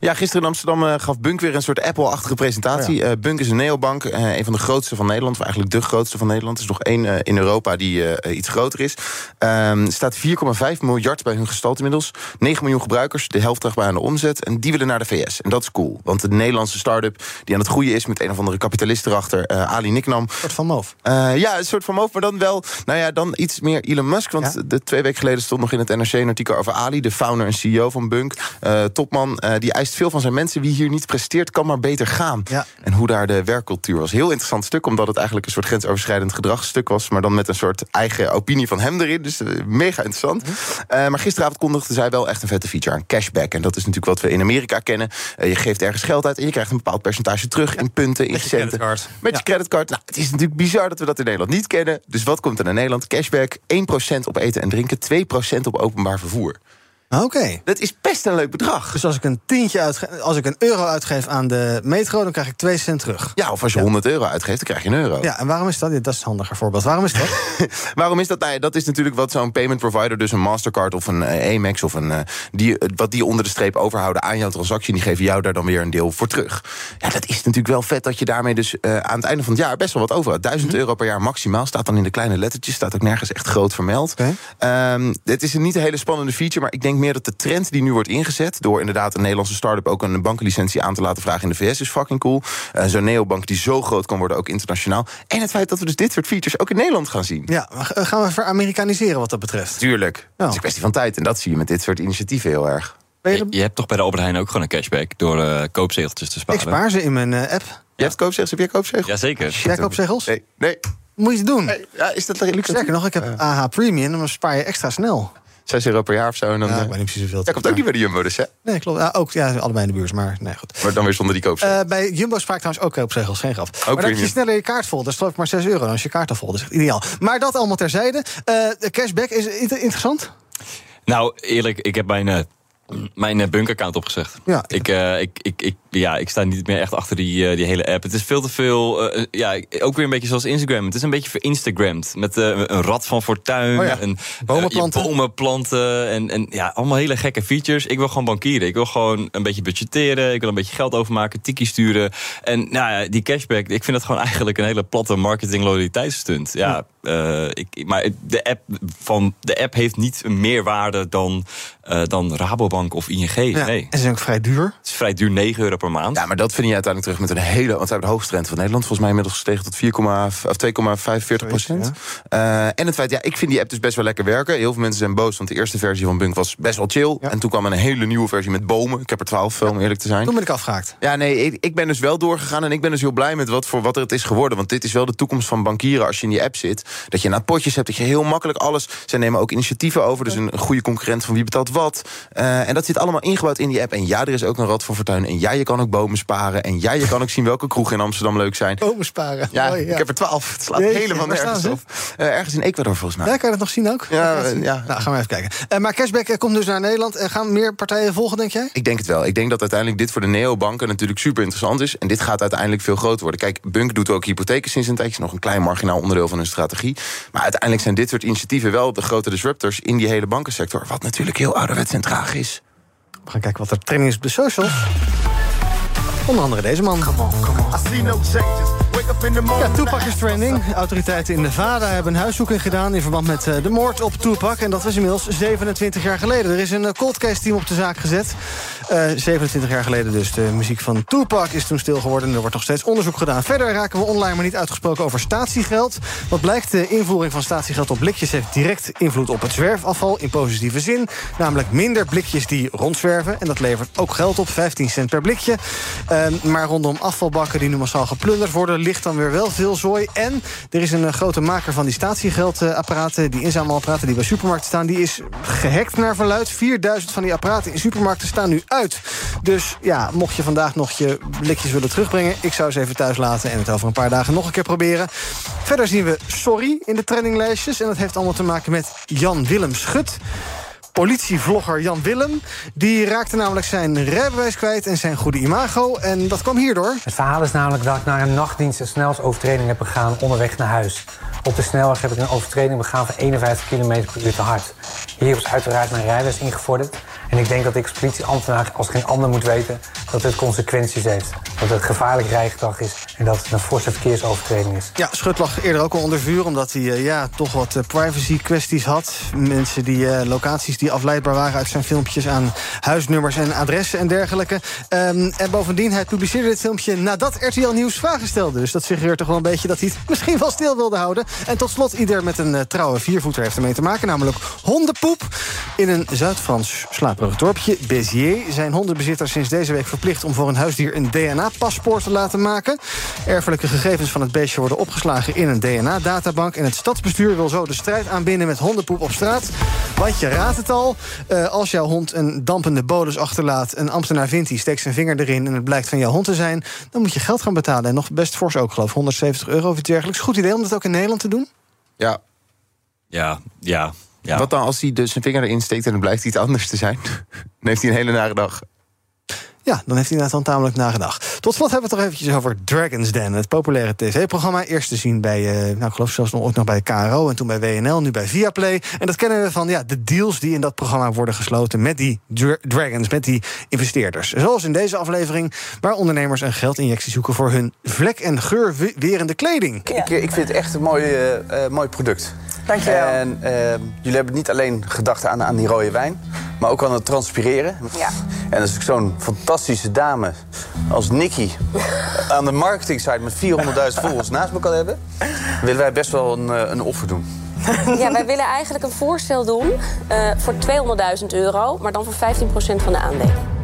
Speaker 1: Ja, gisteren in Amsterdam eh, gaf Bunk weer een soort Apple-achtige presentatie.
Speaker 4: Oh
Speaker 1: Eh, Bunk is een neobank, eh, een van de grootste van Nederland. Of eigenlijk de grootste van Nederland. Er is nog één in Europa die iets groter is. Ehm staat 4,5 miljard bij hun gestald inmiddels. 9 miljoen gebruikers, de helft bij aan de omzet. En die willen naar de VS. En dat is cool. Want de Nederlandse start-up die aan het groeien is... met een of andere kapitalist erachter, Ali Niknam. Een
Speaker 4: soort van moof.
Speaker 1: ja, een soort van moof, maar dan wel... nou ja, dan iets meer Elon Musk. Want de twee weken geleden stond nog in het NRC een artikel over Ali... de founder en CEO van Bunk. Topman, die eist veel van zijn mensen. Wie hier niet presteert, kan maar beter gaan. En hoe daar de werkcultuur was. Heel interessant stuk, omdat het eigenlijk een soort grensoverschrijdend gedragsstuk was. Maar dan met een soort eigen opinie van hem erin. Dus eh, mega interessant. Eh, maar gisteravond kondigde zij wel echt een vette feature aan. Cashback. En dat is natuurlijk wat we in Amerika kennen. Eh, je geeft ergens geld uit en je krijgt een bepaald percentage terug in punten, in
Speaker 4: Met je
Speaker 1: centen.
Speaker 4: creditcard.
Speaker 1: Met je creditcard. Nou, het is natuurlijk bizar dat we dat in Nederland niet kennen. Dus wat komt er naar Nederland? Cashback, 1% op eten en drinken, 2% op openbaar vervoer.
Speaker 4: Oké.
Speaker 1: Dat is best een leuk bedrag.
Speaker 4: Dus als ik een tientje uitgeef, als ik een euro uitgeef aan de metro, dan krijg ik 2 cent terug.
Speaker 1: Ja, of als je 100 euro uitgeeft, dan krijg je een euro.
Speaker 4: Ja, en waarom is dat? Ja, dat is een handiger voorbeeld. Waarom is dat?
Speaker 1: Waarom is dat? Nou ja, dat is natuurlijk wat zo'n payment provider, dus een Mastercard of een eh, Amex of een. eh, die, eh, wat die onder de streep overhouden aan jouw transactie, die geven jou daar dan weer een deel voor terug. Ja, dat is natuurlijk wel vet dat je daarmee dus aan het einde van het jaar best wel wat over had. 1000 euro per jaar maximaal. Staat dan in de kleine lettertjes, staat ook nergens echt groot vermeld. Ehm, het is een niet een hele spannende feature, maar ik denk meer dat de trend die nu wordt ingezet. door inderdaad een Nederlandse start-up ook een banklicentie aan te laten vragen in de VS is fucking cool. Eh, Zo'n neobank die zo groot kan worden, ook internationaal. En het feit dat we dus dit soort features ook in Nederland gaan zien.
Speaker 4: Ja, eh, gaan we ver-Amerikaniseren wat dat betreft?
Speaker 1: Tuurlijk. Het is een kwestie van tijd. En dat zie je met dit soort initiatieven heel erg.
Speaker 5: Je, je hebt toch bij de Albert Heijn ook gewoon een cashback door eh, koopzegeltjes te sparen.
Speaker 4: Ik spaar ze in mijn app.
Speaker 1: Je hebt koopzegels, heb jij koopzegels?
Speaker 5: Jazeker.
Speaker 4: Jij koopzegels?
Speaker 1: Nee. nee.
Speaker 4: Moet je het doen.
Speaker 1: Ja, is dat luxe?
Speaker 4: Sterker nog, ik heb AH Premium, dan spaar je extra snel.
Speaker 1: 6 euro per jaar of zo. En dan,
Speaker 4: Ja,
Speaker 1: eh,
Speaker 4: ik weet niet precies hoeveel.
Speaker 1: Jij komt ook niet bij de Jumbo dus, hè?
Speaker 4: Nee, klopt. Ja, ook ja, allebei in de buurt, maar nee, goed.
Speaker 1: Maar dan weer zonder die koopzegels.
Speaker 4: Eh, bij Jumbo spaar ik trouwens ook koopzegels, geen grap. maar dan heb je sneller je kaart vol. Dat is geloof ik maar 6 euro. Dan is je kaart al vol. Dat is echt ideaal. Maar dat allemaal terzijde. Eh, de cashback is inter- interessant.
Speaker 5: Nou, eerlijk, ik heb mijn eh, Mijn uh, bunker-account opgezegd.
Speaker 4: Ja.
Speaker 5: Ik, uh, ik, ik, ik, ja, ik sta niet meer echt achter die, uh, die hele app. Het is veel te veel. ja, ook weer een beetje zoals Instagram. Het is een beetje verinstagramd. Met een rad van fortuin.
Speaker 4: Oh ja.
Speaker 5: en,
Speaker 4: bomenplanten.
Speaker 5: bomenplanten. En, en ja, allemaal hele gekke features. Ik wil gewoon bankieren. Ik wil gewoon een beetje budgetteren. Ik wil een beetje geld overmaken. Tiki sturen. En nou ja, die cashback. Ik vind dat gewoon eigenlijk een hele platte marketing loyaliteitsstunt. Ja, ik, maar de app, van, de app heeft niet meer waarde dan, dan Rabobank of ING.
Speaker 4: Ja,
Speaker 5: nee.
Speaker 4: En ze zijn ook vrij duur.
Speaker 5: Het is vrij duur, 9 euro per maand.
Speaker 1: Ja, maar dat vind je uiteindelijk terug met een hele... want we hebben de hoogste rente van Nederland. Volgens mij inmiddels gestegen tot 4,2,45 procent. Uh, en het feit, ja, ik vind die app dus best wel lekker werken. Heel veel mensen zijn boos, want de eerste versie van Bunk was best wel chill. Ja. En toen kwam een hele nieuwe versie met bomen. Ik heb er 12 om eerlijk te zijn.
Speaker 4: Toen ben ik afgehaakt.
Speaker 1: Ja, nee, ik, ik, ben dus wel doorgegaan. En ik ben dus heel blij met wat, voor wat er het is geworden. Want dit is wel de toekomst van bankieren als je in die app zit. Dat je na potjes hebt, dat je heel makkelijk alles... Zij nemen ook initiatieven over. Dus een goede concurrent van wie betaalt wat. Uh, en dat zit allemaal ingebouwd in die app. En ja, er is ook een rad van fortuin. En ja, je kan ook bomen sparen. En ja, je kan ook zien welke kroegen in Amsterdam leuk zijn.
Speaker 4: Bomen sparen.
Speaker 1: Ja,
Speaker 4: Mooi, ja.
Speaker 1: ik heb er twaalf. Het slaat
Speaker 4: Jeetje,
Speaker 1: helemaal nergens op. Uh, ergens in Ecuador volgens mij.
Speaker 4: Ja, kan je dat nog zien ook?
Speaker 1: Ja,
Speaker 4: zien?
Speaker 1: ja.
Speaker 4: Nou, gaan we even kijken. Uh, maar cashback komt dus naar Nederland. En gaan meer partijen volgen, denk jij?
Speaker 1: Ik denk het wel. Ik denk dat uiteindelijk dit voor de neobanken natuurlijk super interessant is. En dit gaat uiteindelijk veel groter worden. Kijk, Bunk doet ook hypotheken sinds een tijdje. Nog een klein marginaal onderdeel van hun strategie. Maar uiteindelijk zijn dit soort initiatieven wel de grote disruptors in die hele bankensector. Wat natuurlijk heel ouderwets en traag is.
Speaker 4: We gaan kijken wat er training is op de socials. Onder andere deze man. Come on, come on. Ja, Tupac is trending. Autoriteiten in Nevada hebben een huiszoeking gedaan... in verband met de moord op Tupac. En dat was inmiddels 27 jaar geleden. Er is een cold case team op de zaak gezet. Uh, 27 jaar geleden dus. De muziek van Tupac is toen stil geworden... en er wordt nog steeds onderzoek gedaan. Verder raken we online maar niet uitgesproken over statiegeld. Wat blijkt, de invoering van statiegeld op blikjes... heeft direct invloed op het zwerfafval in positieve zin. Namelijk minder blikjes die rondzwerven. En dat levert ook geld op, 15 cent per blikje. Uh, maar rondom afvalbakken die nu massaal geplunderd worden... ligt dan weer wel veel zooi. En er is een uh, grote maker van die statiegeldapparaten... die inzamelapparaten die bij supermarkten staan... die is gehackt naar verluid. 4000 van die apparaten in supermarkten staan nu uit. Dus ja, mocht je vandaag nog je blikjes willen terugbrengen... ik zou ze even thuis laten en het over een paar dagen nog een keer proberen. Verder zien we Sorry in de trendinglijstjes. En dat heeft allemaal te maken met Jan Willem Schut politievlogger Jan Willem. Die raakte namelijk zijn rijbewijs kwijt en zijn goede imago. En dat kwam hierdoor.
Speaker 15: Het verhaal is namelijk dat ik naar een nachtdienst een snelsovertreding heb begaan onderweg naar huis. Op de snelweg heb ik een overtreding begaan van 51 km per uur te hard. Hier is uiteraard mijn rijbewijs ingevorderd. En ik denk dat ik als politieambtenaar als geen ander moet weten dat het consequenties heeft. Dat het gevaarlijk rijgedrag is en dat het een forse verkeersovertreding is.
Speaker 4: Ja, Schut lag eerder ook al onder vuur omdat hij uh, ja, toch wat uh, privacy kwesties had. Mensen die uh, locaties die afleidbaar waren uit zijn filmpjes aan huisnummers en adressen en dergelijke. Um, en bovendien, hij publiceerde dit filmpje nadat RTL Nieuws vragen stelde. Dus dat suggereert toch wel een beetje dat hij het misschien wel stil wilde houden. En tot slot, ieder met een trouwe viervoeter heeft ermee te maken. Namelijk hondenpoep. In een Zuid-Frans slaperig dorpje, Béziers, zijn hondenbezitters sinds deze week verplicht om voor een huisdier een DNA-paspoort te laten maken. Erfelijke gegevens van het beestje worden opgeslagen in een DNA-databank. En het stadsbestuur wil zo de strijd aanbinden met hondenpoep op straat. Want je raadt het al, uh, als jouw hond een dampende bolus achterlaat... een ambtenaar vindt die steekt zijn vinger erin en het blijkt van jouw hond te zijn... dan moet je geld gaan betalen. En nog best fors ook, geloof 170 euro of iets dergelijks. Goed idee om dat ook in Nederland te doen?
Speaker 1: Ja.
Speaker 5: Ja, ja. Ja.
Speaker 1: Wat dan als hij dus zijn vinger erin steekt en dan blijkt iets anders te zijn? dan heeft hij een hele nare dag.
Speaker 4: Ja, dan heeft hij inderdaad dan tamelijk nagedacht. Tot slot hebben we het toch eventjes over Dragon's Den. Het populaire tv-programma. Eerst te zien bij, uh, nou, ik geloof zelfs nog, ook nog bij KRO... en toen bij WNL, nu bij Viaplay. En dat kennen we van ja, de deals die in dat programma worden gesloten... met die dra dragons, met die investeerders. Zoals in deze aflevering... waar ondernemers een geldinjectie zoeken... voor hun vlek- en geurwerende kleding.
Speaker 16: Ik, ik vind het echt een mooi, uh, mooi product.
Speaker 17: Dankjewel.
Speaker 16: En uh, jullie hebben niet alleen gedacht aan, aan die rode wijn... maar ook aan het transpireren.
Speaker 17: Ja.
Speaker 16: En als ik zo'n fantastische dame als Nicky... aan de marketingsite met 400.000 volgers naast me kan hebben... willen wij best wel een, een offer doen.
Speaker 17: Ja, wij willen eigenlijk een voorstel doen uh, voor 200.000 euro... maar dan voor 15% van de aandelen.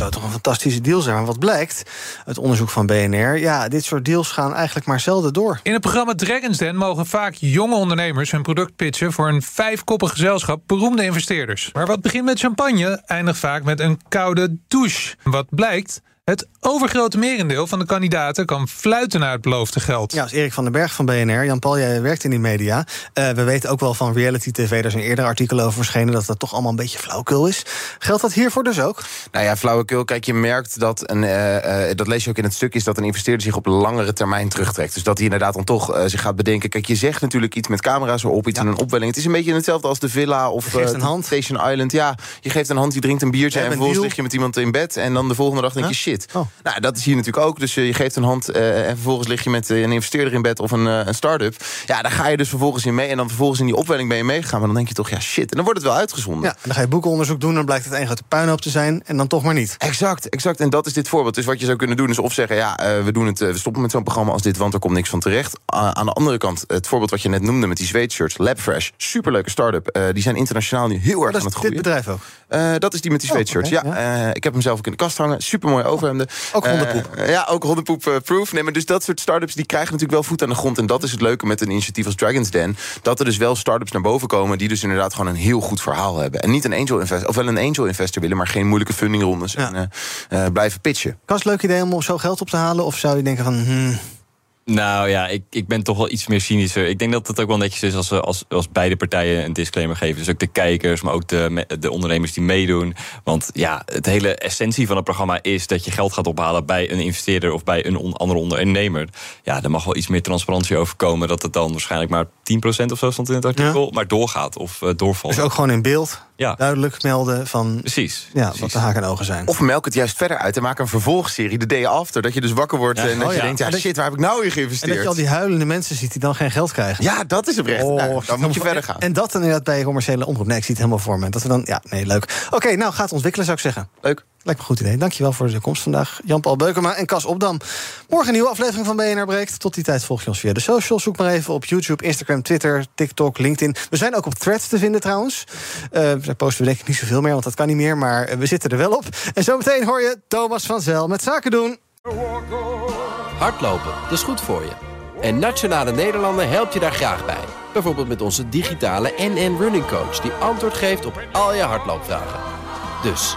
Speaker 4: Zou toch een fantastische deal zijn. Maar wat blijkt uit onderzoek van BNR... ja, dit soort deals gaan eigenlijk maar zelden door.
Speaker 18: In het programma Dragons Den mogen vaak jonge ondernemers... hun product pitchen voor een vijfkoppig gezelschap beroemde investeerders. Maar wat begint met champagne, eindigt vaak met een koude douche. Wat blijkt... Het overgrote merendeel van de kandidaten kan fluiten naar het beloofde geld.
Speaker 4: Ja, als Erik van den Berg van BNR. Jan-Paul, jij werkt in die media. Uh, we weten ook wel van reality tv, daar zijn eerder artikelen over verschenen... dat dat toch allemaal een beetje flauwkul is. Geldt dat hiervoor dus ook?
Speaker 1: Nou ja, flauwekul. Kijk, je merkt dat, een, uh, uh, dat lees je ook in het stuk... is dat een investeerder zich op langere termijn terugtrekt. Dus dat hij inderdaad dan toch zich gaat bedenken... kijk, je zegt natuurlijk iets met camera's erop, iets ja. in een opwelling. Het is een beetje hetzelfde als de villa of
Speaker 4: een hand.
Speaker 1: Station Island. Ja, je geeft een hand, je drinkt een biertje... en vervolgens lig je met iemand in bed... en dan de volgende dag denk je, shit. Oh. Nou, dat is hier natuurlijk ook. Dus je geeft een hand en vervolgens lig je met een investeerder in bed... of een, een start-up. Ja, daar ga je dus vervolgens in mee. En dan vervolgens in die opwelling ben je meegegaan. Maar dan denk je toch, ja, shit. En dan wordt het wel uitgezonden.
Speaker 4: Ja, dan ga je boekenonderzoek doen... en dan blijkt het één grote puinhoop te zijn... en dan toch maar niet.
Speaker 1: Exact, exact. En dat is dit voorbeeld. Dus wat je zou kunnen doen is of zeggen... ja, uh, we, doen het, we stoppen met zo'n programma als dit... want er komt niks van terecht. Aan de andere kant, het voorbeeld wat je net noemde... met die zweetshirts, Labfresh, superleuke start-up. die zijn internationaal nu heel erg aan het groeien.
Speaker 4: dit bedrijf ook?
Speaker 1: dat is die met die zweetshirts, oh, okay, ja. ja. ik heb hem zelf ook in de kast hangen. Supermooi
Speaker 4: ook hondenpoep.
Speaker 1: ja, ook hondenpoep-proof. nee, maar dus dat soort start-ups die krijgen natuurlijk wel voet aan de grond. En dat is het leuke met een initiatief als Dragon's Den. Dat er dus wel start-ups naar boven komen... die dus inderdaad gewoon een heel goed verhaal hebben. En niet een angel investor, of wel een angel investor willen... maar geen moeilijke fundingrondes ja. en uh, uh, blijven pitchen.
Speaker 4: Kan leuk idee om zo geld op te halen? Of zou je denken van... Hmm.
Speaker 5: Nou ja, ik, ik ben toch wel iets meer cynischer. Ik denk dat het ook wel netjes is als, als, als beide partijen een disclaimer geven. Dus ook de kijkers, maar ook de, de ondernemers die meedoen. Want ja, het hele essentie van het programma is dat je geld gaat ophalen bij een investeerder of bij een on, andere ondernemer. Ja, er mag wel iets meer transparantie over komen. Dat het dan waarschijnlijk maar 10% of zo stond in het artikel. Ja. Maar doorgaat of uh, doorvalt.
Speaker 4: Dus ook gewoon in beeld
Speaker 5: ja.
Speaker 4: duidelijk melden van
Speaker 5: precies,
Speaker 4: ja,
Speaker 5: precies.
Speaker 4: wat de haken en ogen zijn.
Speaker 1: Of melk het juist verder uit en maak een vervolgserie, de day after. Dat je dus wakker wordt
Speaker 4: Ja.
Speaker 1: en dat
Speaker 4: Oh
Speaker 1: je denkt, ja
Speaker 4: En dat
Speaker 1: shit, waar heb ik nou in
Speaker 4: En
Speaker 1: geïnvesteerd?
Speaker 4: dat je al die huilende mensen ziet die dan geen geld krijgen.
Speaker 1: Ja, dat is oprecht. Nou, dan moet je verder gaan.
Speaker 4: En dat dan inderdaad bij commerciële omroep. Nee, ik zie het helemaal voor me. Dat we dan, ja, nee, leuk. Oké, nou, gaat ontwikkelen, zou ik zeggen.
Speaker 1: Leuk.
Speaker 4: Lijkt me een goed idee. Dankjewel voor de komst vandaag. Jan-Paul Beukema en Cas Opdam. Morgen een nieuwe aflevering van BNR Breekt. Tot die tijd volg je ons via de socials. Zoek maar even op YouTube, Instagram, Twitter, TikTok, LinkedIn. We zijn ook op Threads te vinden trouwens. Eh daar posten we denk ik niet zoveel meer, want dat kan niet meer. Maar we zitten er wel op. En zometeen hoor je Thomas van Zel met Zaken doen.
Speaker 13: Hardlopen, dat is goed voor je. En Nationale Nederlanden helpt je daar graag bij. Bijvoorbeeld met onze digitale NN Running Coach... die antwoord geeft op al je hardloopvragen. Dus,